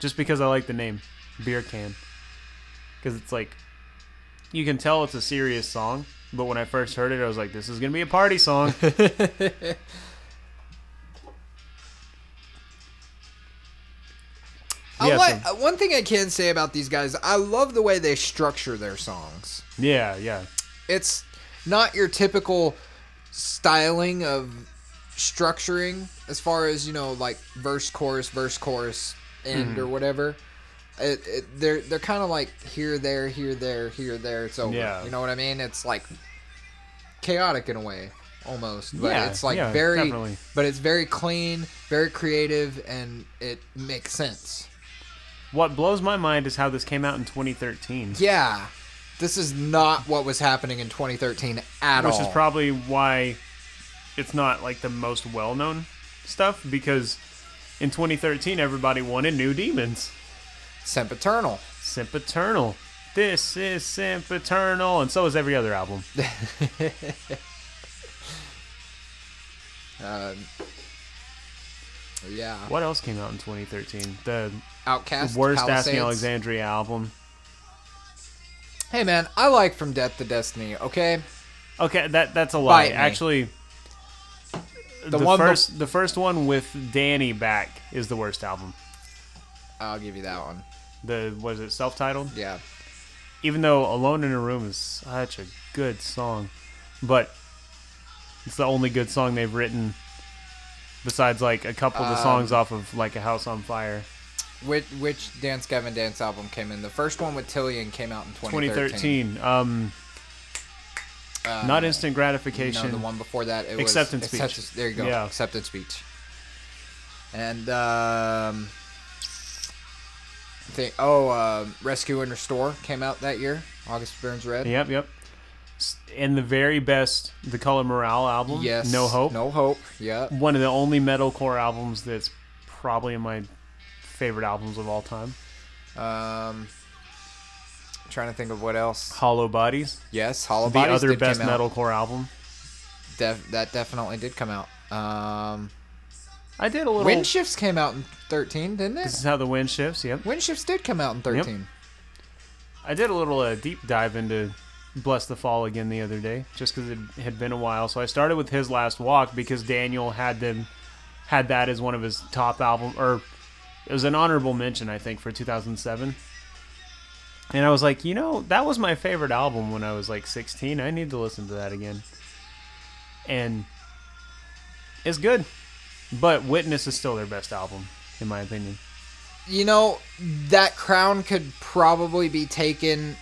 just because I like the name, beer can, because it's like you can tell it's a serious song, but when I first heard it, I was like, this is gonna be a party song. I Yeah, like, so- uh, one thing I can say about these guys, I love the way they structure their songs. yeah, yeah, It's not your typical styling of structuring as far as, you know, like verse, chorus, verse, chorus, end mm-hmm. or whatever. It, it, they're they're kind of like here, there, here, there, here, there. It's over. Yeah. You know what I mean? It's like chaotic in a way, almost. But Yeah, it's like yeah, very, definitely. but it's very clean, very creative, and it makes sense. What blows my mind is how this came out in 2013. Yeah, this is not what was happening in 2013 at which all. is probably why it's not like the most well-known stuff because in 2013 everybody wanted new demons Sempiternal. sempiternal this is sempiternal and so is every other album Uh, yeah. what else came out in 2013 the Outcast. worst Palisades. asking alexandria album Hey man, I like From Death to Destiny. Okay. okay that that's a lie actually the, one bef- first the first one with danny back is the worst album I'll give you that one. the was it self-titled Yeah. even though Alone in a Room is such a good song, but it's the only good song they've written besides like a couple of the songs Um, off of like a House on Fire. Which which Dance Gavin Dance album came in? The first one with Tilian came out in 2013. 2013. Um, Uh, not instant gratification. No, the one before that it Acceptance was Speech. Acceptance, there you go. Yeah. Acceptance speech. And um, I think oh, uh, Rescue and Restore came out that year. August Burns Red. Yep, yep. And the very best, the Color Morale album. Yes. No Hope. No hope. Yeah. One of the only metalcore albums that's probably in my favorite albums of all time. Um, trying to think of what else. Hollow Bodies. Yes, Hollow The Bodies The other did best metalcore album. Def- that definitely did come out. Um, I did a little. Wind Shifts came out in 13, didn't it? This is how the wind shifts. Yep. Wind Shifts did come out in 13. I did a little uh, deep dive into Blessthefall again the other day, just because it had been a while. So I started with his last walk because Daniel had them had that as one of his top album, or it was an honorable mention, I think, for 2007. And I was like, you know, that was my favorite album when I was like 16. I need to listen to that again. And it's good, but Witness is still their best album, in my opinion. You know, that crown could probably be taken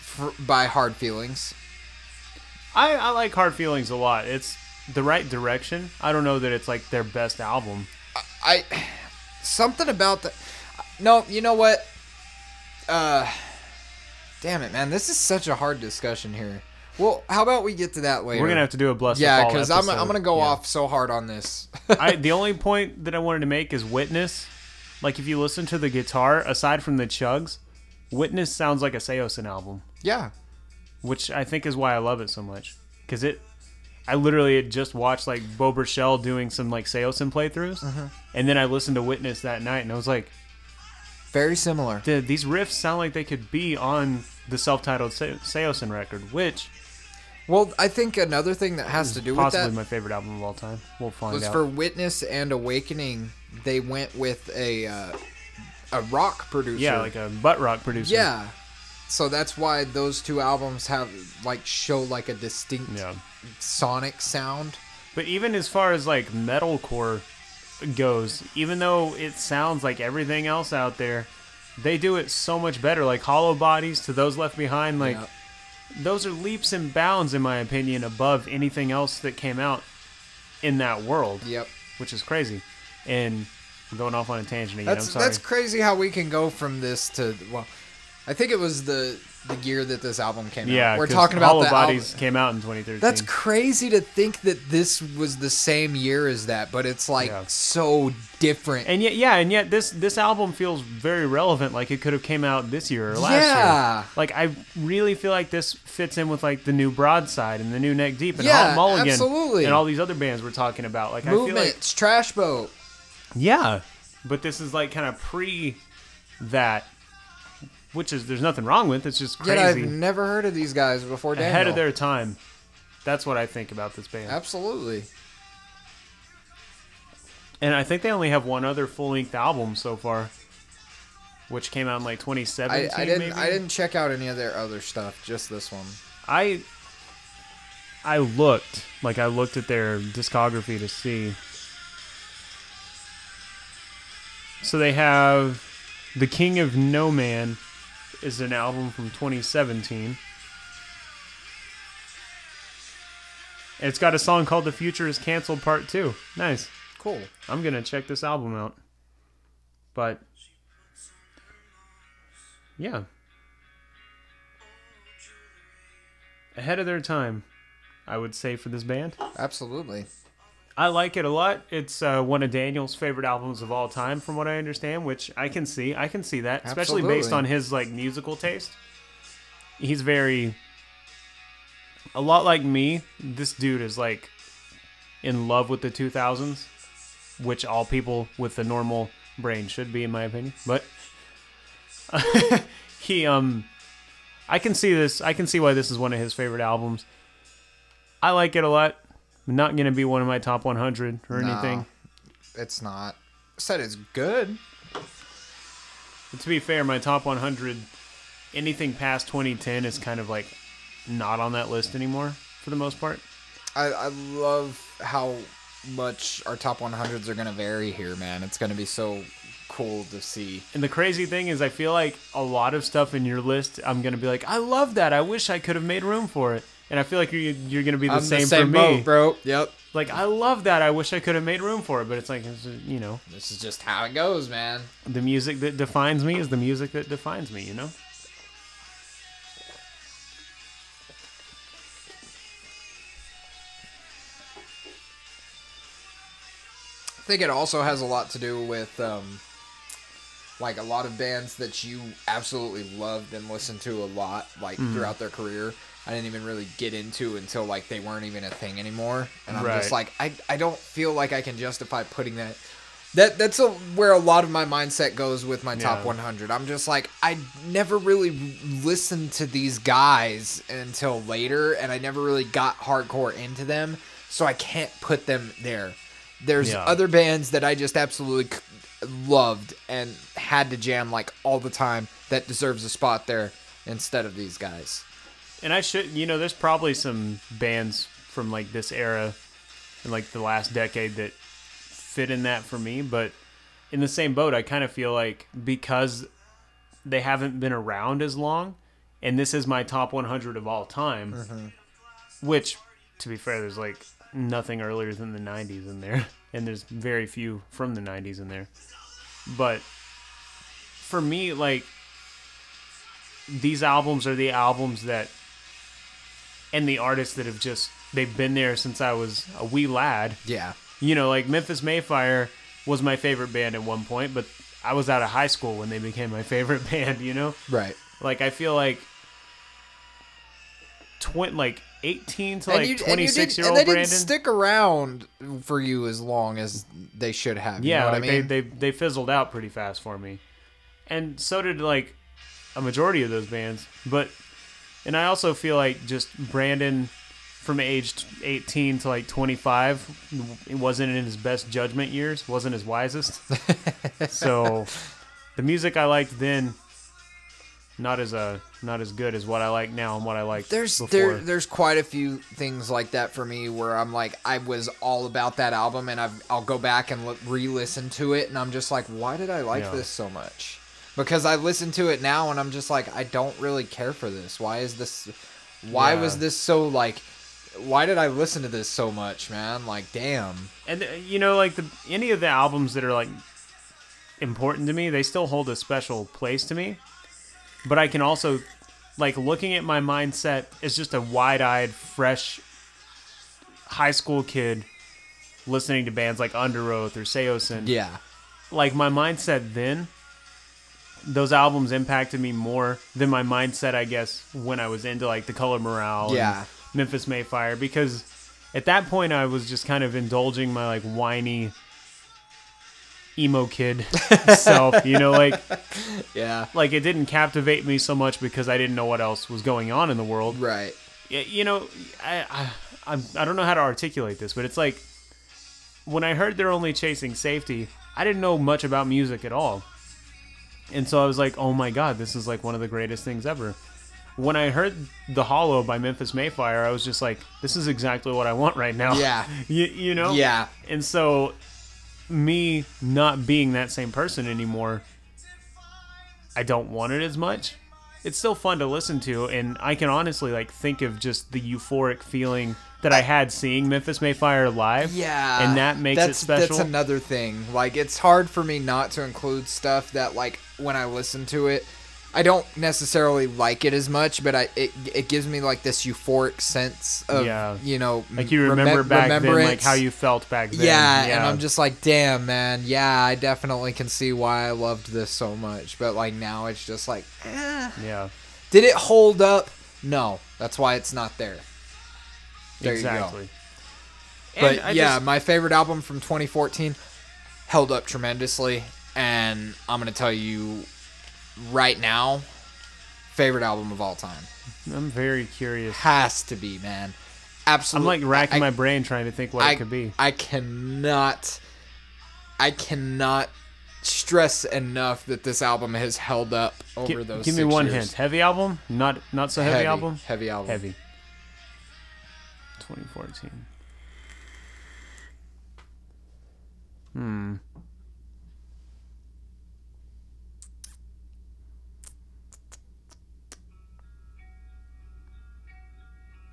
fr- by Hard Feelings. I, I like Hard Feelings a lot. It's the right direction. I don't know that it's like their best album. I something about the No, you know what? Uh Damn it, man. This is such a hard discussion here. Well, how about we get to that later? We're gonna have to do a bless. Yeah, because I'm. I'm gonna go Yeah. off so hard on this. I, the only point that I wanted to make is Witness. Like if you listen to the guitar, aside from the chugs, Witness sounds like a Saosin album, yeah, which I think is why I love it so much. Because it, I literally had just watched like Beau Burchell doing some like Saosin playthroughs, Uh-huh. and then I listened to Witness that night, and I was like, very similar. "Dude, these riffs sound like they could be on the self-titled Se- Saosin record, which Well, I think another thing that has to do with possibly that my favorite album of all time. We'll find was out. for Witness and Awakening. They went with a uh, a rock producer. yeah, like a butt rock producer. yeah. So that's why those two albums have like show like a distinct yeah. sonic sound. But even as far as like metalcore goes, even though it sounds like everything else out there, they do it so much better. Like Hollow Bodies to Those Left Behind, like Yeah. those are leaps and bounds, in my opinion, above anything else that came out in that world, Yep. which is crazy. And I'm going off on a tangent again. That's I'm sorry. that's crazy how we can go from this to well, I think it was the the year that this album came out. yeah, out. We're talking about Hollow the Bodies album. came out in 2013. That's crazy to think that this was the same year as that, but it's like Yeah. so different. and yet, yeah, and yet this this album feels very relevant. Like it could have came out this year or last Yeah. year. Like I really feel like this fits in with like the new Broadside and the new Neck Deep and Yeah, Hot Mulligan absolutely. and all these other bands we're talking about. Like I feel like Movements, Trash Boat. Yeah, but this is like kind of pre that, which is there's nothing wrong with. It's just Yet I've never heard of these guys before. Daniel. ahead of their time. That's what I think about this band. Absolutely. And I think they only have one other full length album so far, which came out in like I, 2017. I didn't maybe? I didn't check out any of their other stuff, just this one. I I looked like I looked at their discography to see. So they have The King of No Man is an album from 2017. It's got a song called The Future is Cancelled Part 2. Nice. Cool. I'm going to check this album out. But yeah. Ahead of their time, I would say for this band. Absolutely. I like it a lot. It's uh, one of Daniel's favorite albums of all time, from what I understand. Which I can see. I can see that, especially based on his like musical taste. He's very, a lot like me. This dude is like in love with the 2000s, which all people with a normal brain should be, in my opinion. But he, um, I can see this. I can see why this is one of his favorite albums. I like it a lot. Not gonna be one of my top 100 or No. anything. It's not. I said it's good. But to be fair, my top 100, anything past 2010 is kind of like not on that list anymore for the most part. I, I love how much our top 100s are going to vary here, man. It's going to be so cool to see. And the crazy thing is, I feel like a lot of stuff in your list, I'm gonna be like, I love that. I wish I could have made room for it. And I feel like you're, you're gonna be the I'm same, the same for boat, me. bro. Yep. Like I love that. I wish I could have made room for it. But it's like, it's, you know, This is just how it goes, man. the music that defines me is the music that defines me. You know. I think it also has a lot to do with um, like a lot of bands that you absolutely loved and listened to a lot, like Mm-hmm. throughout their career. I didn't even really get into until like they weren't even a thing anymore, and I'm just like, I I don't feel like I can justify putting that. That that's a, where a lot of my mindset goes with my top Yeah. 100. I'm just like I never really listened to these guys until later, and I never really got hardcore into them, so I can't put them there. There's Yeah. other bands that I just absolutely c- loved and had to jam like all the time that deserves a spot there instead of these guys. And I should, you know, there's probably some bands from like this era in like the last decade that fit in that for me, but in the same boat, I kind of feel like because they haven't been around as long, and this is my top 100 of all time, mm-hmm. which, to be fair, there's like nothing earlier than the 90s in there, and there's very few from the 90s in there. But for me, like, these albums are the albums that and the artists that have just they've been there since I was a wee lad. Yeah. You know, like Memphis May Fire was my favorite band at one point, but I was out of high school when they became my favorite band, you know? Right. Like I feel like twen- like 18 to And like you- and you 26 didn't- year and old they Brandon. didn't stick around for you as long as they should have. You yeah, know what like I mean? they, they they fizzled out pretty fast for me. And so did like a majority of those bands. But and I also feel like just Brandon from age 18 to like 25 it wasn't in his best judgment years, wasn't his wisest. so the music I liked then not as uh not as good as what I like now and what I liked There's before. there there's quite a few things like that for me where I'm like I was all about that album and I've, I'll go back and l- re-listen to it and I'm just like why did I like Yeah. this so much? Because I listen to it now and I'm just like I don't really care for this. Why is this? Why Yeah. was this so like? Why did I listen to this so much, man? Like damn. and uh, you know like the any of the albums that are like important to me. They still hold a special place to me. But I can also like looking at my mindset as just a wide-eyed, fresh high school kid listening to bands like Underoath or Saosin. Yeah. Like my mindset then, those albums impacted me more than my mindset, I guess, when I was into like the Color Morale, and Yeah. Memphis May Fire, because at that point I was just kind of indulging my like whiny emo kid self, you know, like Yeah. like it didn't captivate me so much because I didn't know what else was going on in the world. Right. You know, I I I don't know how to articulate this, but it's like when I heard they're only chasing safety, I didn't know much about music at all, and so I was like, oh my god, this is like one of the greatest things ever. When I heard "The Hollow" by Memphis May Fire, I was just like, this is exactly what I want right now. Yeah. you, you know. Yeah. And so, me not being that same person anymore, I don't want it as much. It's still fun to listen to, and I can honestly like think of just the euphoric feeling that I had seeing Memphis May Fire live. Yeah, and that makes it special. That's another thing. Like, it's hard for me not to include stuff that, like, when I listen to it, I don't necessarily like it as much, but I it, it gives me like this euphoric sense of Yeah. you know like you remember remem- back then, like how you felt back then. yeah, and I'm just like, damn, man. Yeah, I definitely can see why I loved this so much. But like now, it's just like, eh. yeah, did it hold up? No, that's why it's not there. There you go. exactly. But I yeah, just- my favorite album from 2014 held up tremendously, and I'm gonna tell you right now, favorite album of all time I'm very curious. has to be man. Absolutely. I'm like racking I, my brain trying to think what I, it could be. I cannot, I cannot stress enough that this album has held up over Gi- those. give me one years. hint. Heavy album? Not not so heavy, Heavy album. Heavy album. Heavy. 2014. Hmm.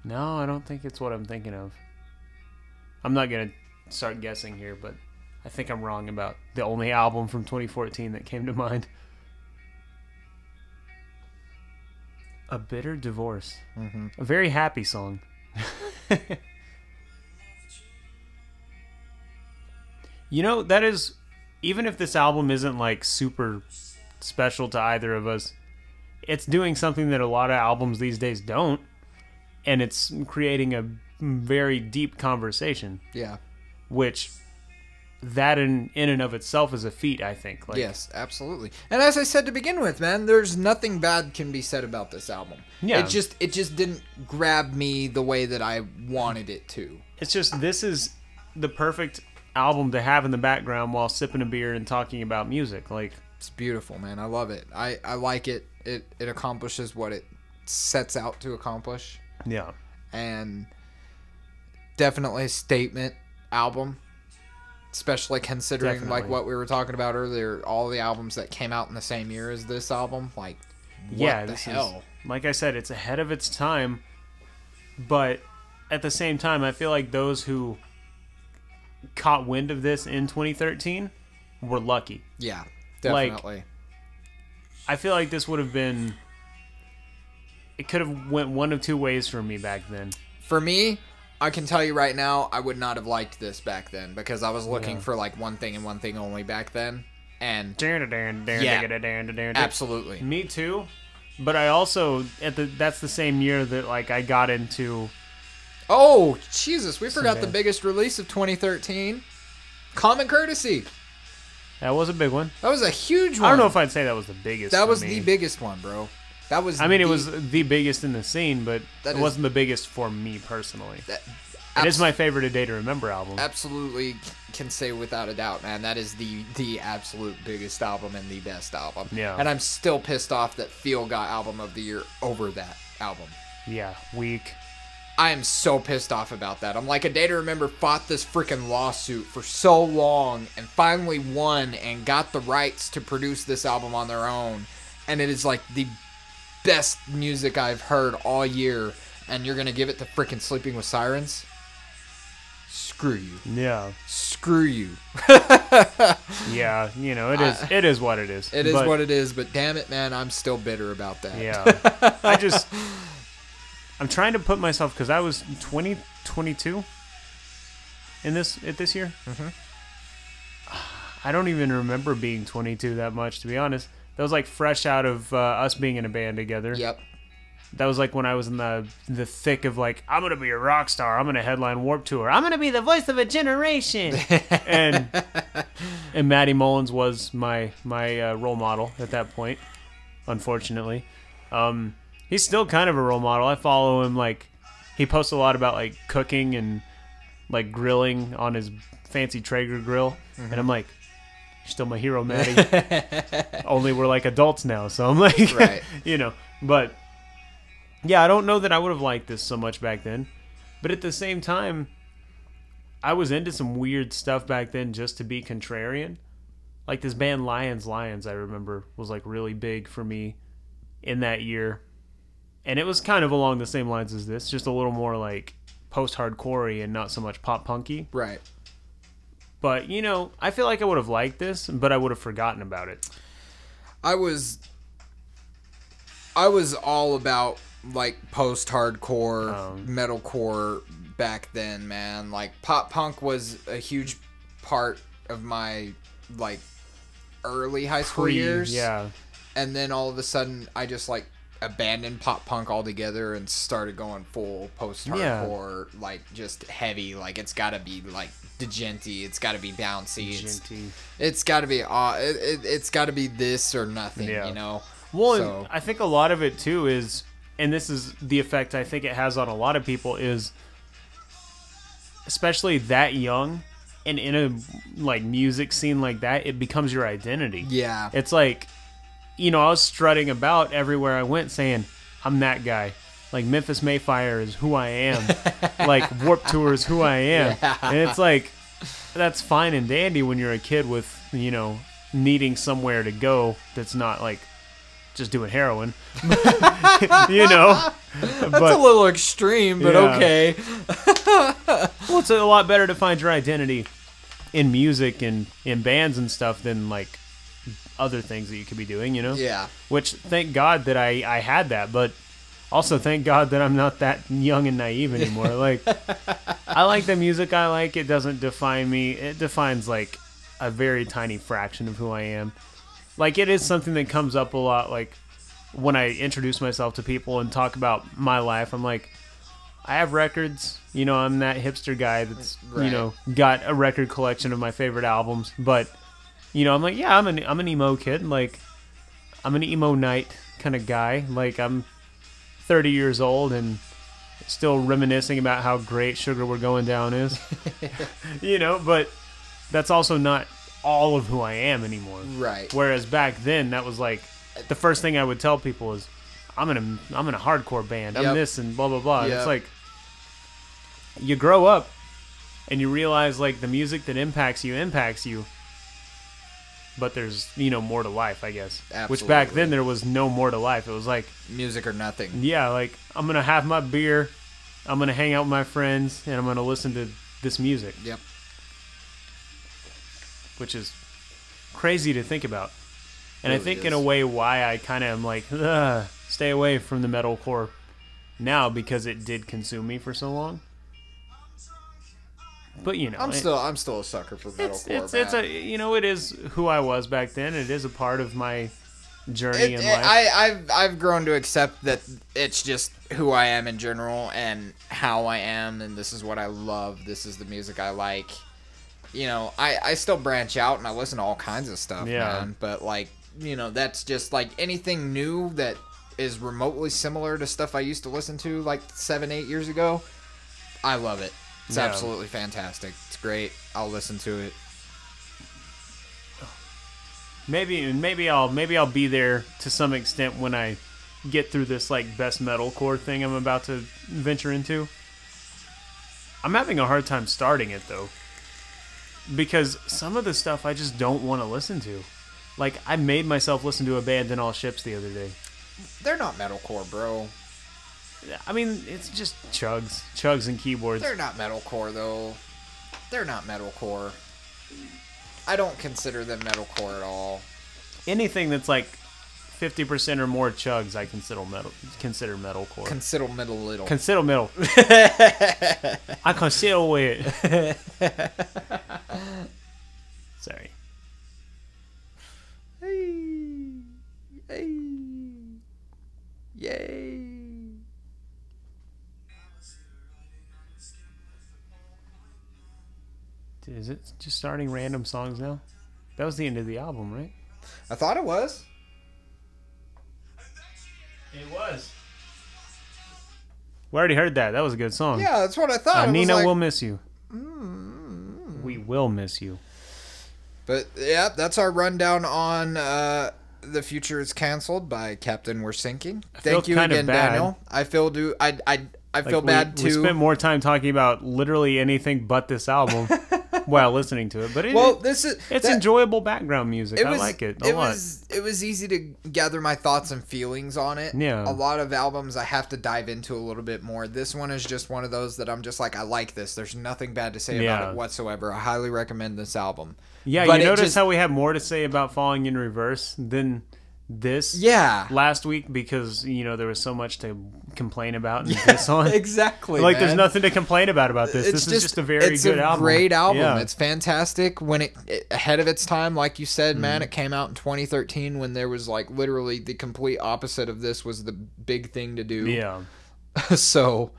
No, I don't think it's what I'm thinking of. I'm not gonna start guessing here, but I think I'm wrong about the only album from 2014 that came to mind. A bitter divorce. A very happy song. you know, that is even if this album isn't like super special to either of us, it's doing something that a lot of albums these days don't, and it's creating a very deep conversation, Yeah. which that in in and of itself is a feat, I think. Like, yes, absolutely. And as I said to begin with, man, there's nothing bad can be said about this album. Yeah. It just it just didn't grab me the way that I wanted it to. It's just this is the perfect album to have in the background while sipping a beer and talking about music. Like, It's beautiful, man. I love it. I I like it. It it accomplishes what it sets out to accomplish yeah, and definitely a statement album. Especially considering like what we were talking about earlier, all the albums that came out in the same year as this album, like what yeah. the this hell? is like I said, it's ahead of its time, but at the same time, I feel like those who caught wind of this in 2013 were lucky. Yeah, Like- definitely. I feel like this would have been. It could have went one of two ways for me back then. For me, I can tell you right now, I would not have liked this back then because I was looking Yeah. for like one thing and one thing only back then. And Yeah. absolutely. Me too. But I also at the that's the same year that like I got into Oh, Jesus, we forgot the bad. biggest release of 2013. Common Courtesy. that was a big one. That was a huge one. I don't know if I'd say that was the biggest. that for was me. the biggest one, bro. That was I mean, it was the biggest in the scene, but it is- wasn't the biggest for me personally. that, It is my favorite A Day to Remember album. absolutely can say without a doubt, man, that is the the absolute biggest album and the best album. Yeah. And I'm still pissed off that Feel got album of the year over that album. Yeah, weak. I am so pissed off about that. I'm like, a day to remember fought this freaking lawsuit for so long and finally won and got the rights to produce this album on their own. And it is like the best music I've heard all year. And you're to give it to freaking Sleeping with Sirens? screw you, Yeah, screw you. yeah. You know, it is. It is what it is. It is But, what it is, but damn it, man, I'm still bitter about that. Yeah. I just. I'm trying to put myself because I was 20, 22 in this at this year. Mm-hmm. I don't even remember being 22 that much, to be honest. That was like fresh out of uh, us being in a band together. Yep. That was like when I was in the the thick of like I'm gonna be a rock star. I'm gonna headline Warped Tour. I'm gonna be the voice of a generation. and and Matty Mullins was my my uh, role model at that point. Unfortunately, um, he's still kind of a role model. I follow him like he posts a lot about like cooking and like grilling on his fancy Traeger grill, and I'm like. You're still my hero, Matty. Only we're like adults now, so I'm like, Right. you know. But yeah, I don't know that I would have liked this so much back then. But at the same time, I was into some weird stuff back then just to be contrarian. Like this band Lions Lions, I remember, was like really big for me in that year. And it was kind of along the same lines as this, just a little more like post hardcore and not so much pop punky. Right. But, you know, I feel like I would have liked this, but I would have forgotten about it. I was I was all about like post hardcore Um. metalcore back then, man. Like pop punk was a huge part of my like early high school Pre- years. Yeah. And then all of a sudden I just like abandoned pop punk altogether and started going full post hardcore like just heavy like it's got to be like djenty it's got to be bouncy it's, it's got to be uh, it, it, it's got to be this or nothing Yeah. you know Well, So- I think a lot of it too is, and this is the effect I think it has on a lot of people is, especially that young, and in a like music scene like that, it becomes your identity. yeah It's like, you know, I was strutting about everywhere I went, saying, "I'm that guy." Like Memphis May Fire is who I am. like Warped Tour is who I am. And it's like, that's fine and dandy when you're a kid with you know needing somewhere to go that's not like just doing heroin you know that's a little extreme but Yeah. okay well, it's a lot better to find your identity in music and in bands and stuff than like other things that you could be doing you know? Yeah. Which thank god that i i had that but also thank god that i'm not that young and naive anymore. Like i like the music i like. It doesn't define me. It defines like a very tiny fraction of who i am. Like it is something that comes up a lot like when i introduce myself to people and talk about my life i'm like i have records. You know i'm that hipster guy that's you know got a record collection of my favorite albums. But you know i'm like yeah i'm an i'm an emo kid like i'm an emo night kind of guy like i'm 30 years old and still reminiscing about how great sugar we're going down is you know but that's also not all of who i am anymore right Whereas back then, that was like the first thing I would tell people is, "I'm in a I'm in a hardcore band. I'm Yep. this and blah blah blah." Yep. it's like you grow up and you realize like the music that impacts you impacts you, but there's you know more to life, I guess. Which back then there was no more to life. It was like, music or nothing yeah, like I'm gonna have my beer, I'm gonna hang out with my friends, and I'm gonna listen to this music, yep which is crazy to think about. And I Really think in a way why I kind of am like, Ugh, stay away from the metalcore now because it did consume me for so long. But you know, i'm it- still i'm still a sucker for it's metalcore it's, it's man. a you know it is who I was back then. It is a part of my journey It- in it- life. I, I've I've grown to accept that it's just who I am in general and how I am, and this is what I love. This is the music I like. You know, I I still branch out and I listen to all kinds of stuff, Yeah. man. But like, you know, that's just like anything new that is remotely similar to stuff I used to listen to like seven, eight years ago. I love it. It's Yeah. absolutely fantastic. It's great. I'll listen to it. maybe maybe I'll maybe I'll be there to some extent when I get through this like best metalcore thing I'm about to venture into. I'm having a hard time starting it though. Because some of the stuff I just don't want to listen to. Like I made myself listen to Abandon All Ships the other day. They're not metalcore, bro. I mean, it's just chugs, chugs and keyboards. They're not metalcore though. they're not metalcore. I don't consider them metalcore at all. Anything that's like fifty percent or more chugs, I consider metal. Consider metalcore. Consider middle little. consider metal. I consider it. Sorry. hey, hey, yay. Is it just starting random songs now? That was the end of the album, right? I thought it was. It was. We already heard that. That was a good song. Yeah, that's what I thought. Uh, Nina like- will miss you. We will miss you. But yeah, that's our rundown on uh, the future is canceled by Captain We're Sinking. feel Thank you kinda again, bad. Daniel. I feel do I I I Like, feel we- bad We too. spent more time talking about literally anything but this album while listening to it, but it, well, this is it's that- enjoyable background music. I like it a it lot. was it was easy to gather my thoughts and feelings on it. Yeah. A lot of albums I have to dive into a little bit more. This one is just one of those that I'm just like I like this. There's nothing bad to say about it whatsoever. I highly recommend this album. yeah, but you notice just- how we have more to say about falling in reverse than this Yeah. last week because you know there was so much to complain about in this song. Exactly. Like there's nothing to complain about about this. this is just a very good album. it's good a album. Great album. Yeah. It's fantastic. When it, it ahead of its time, like you said, Mm-hmm. man, it came out in 2013 when there was like literally the complete opposite of this was the big thing to do. yeah. so,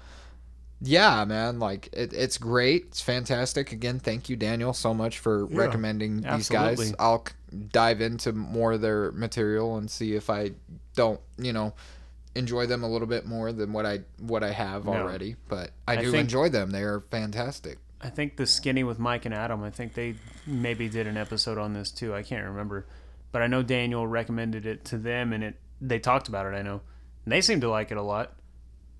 yeah, man, like it, it's great. It's fantastic. Again, thank you, Daniel, so much for recommending these guys. I'll dive into more of their material and see if I don't, you know. Enjoy them a little bit more than what I what I have No. already, but I I do think- enjoy them. They are fantastic. I think the skinny with Mike and Adam. I think they maybe did an episode on this too. I can't remember, but I know Daniel recommended it to them, and it they talked about it. I know, and they seem to like it a lot,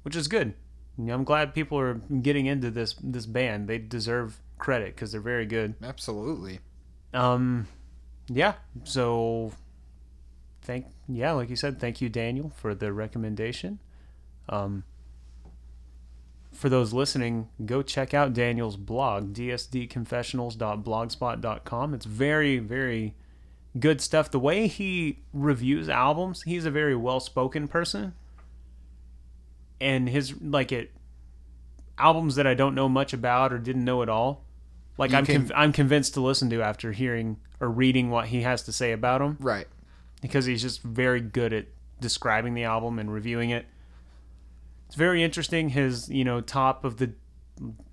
which is good. I'm glad people are getting into this this band. They deserve credit because they're very good. Absolutely. Um, yeah. So, thank yeah, like you said, thank you, Daniel, for the recommendation. Um, for those listening, go check out Daniel's blog, dsdconfessionals.blogspot.com. It's very, very good stuff. The way he reviews albums, he's a very well-spoken person, and his like it albums that I don't know much about or didn't know at all. Like You I'm can- conv- I'm convinced to listen to after hearing or reading what he has to say about them Right. because he's just very good at describing the album and reviewing it. It's very interesting. His, you know, top of the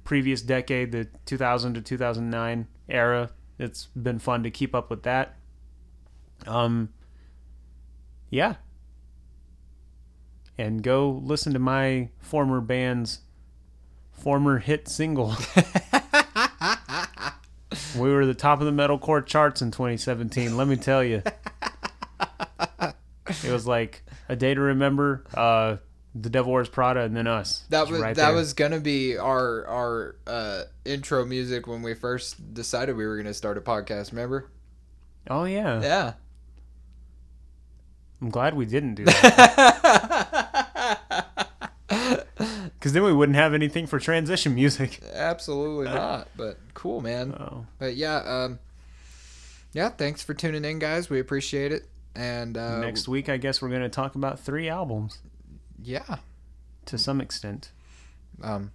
previous decade, the 2000 to 2009 era. It's been fun to keep up with that. Um, yeah. And go listen to my former band's former hit single. we were the top of the metalcore charts in 2017. Let me tell you. It was like a day to remember, uh, the Devil Wears Prada, and then us. That was right that there. was gonna be our our uh, intro music when we first decided we were gonna start a podcast. Remember? Oh yeah. Yeah. I'm glad we didn't do that. Because then we wouldn't have anything for transition music. Absolutely not. But cool, man. Oh, But yeah, um, yeah. Thanks for tuning in, guys. We appreciate it. And uh, next week, I guess we're gonna talk about three albums yeah, to some extent. um,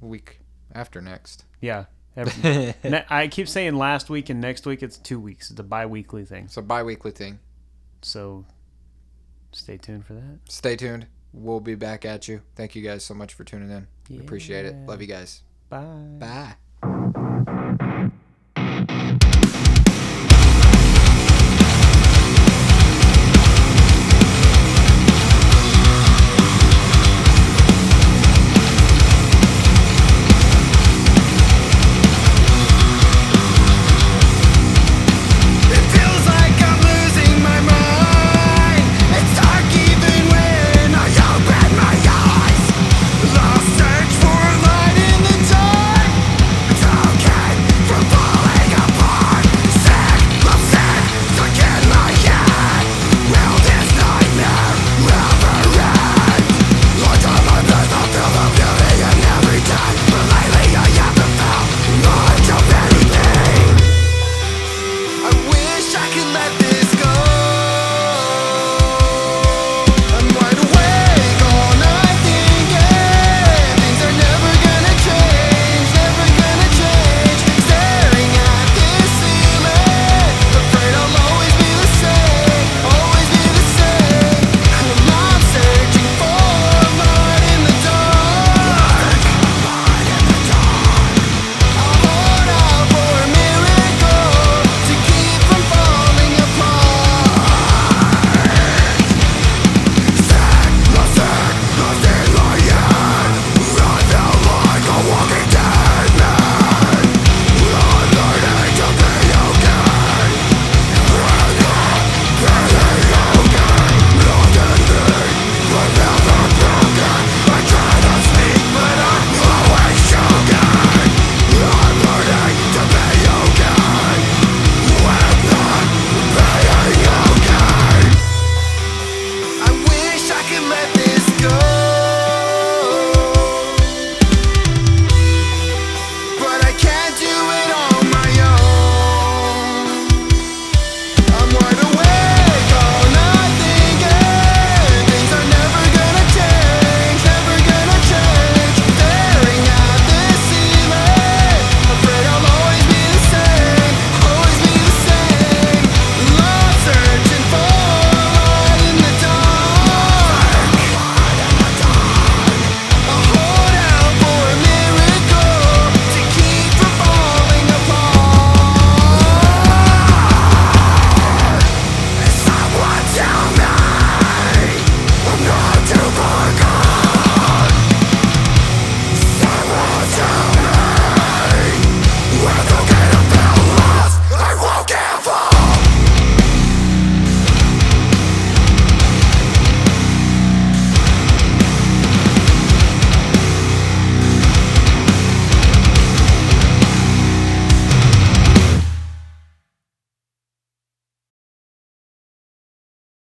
week after next. Yeah. Every, I keep saying last week and next week. It's two weeks. It's a bi-weekly thing. It's a bi-weekly thing. So stay tuned for that. Stay tuned. We'll be back at you. Thank you guys so much for tuning in. Appreciate it. Love you guys. Bye. Bye.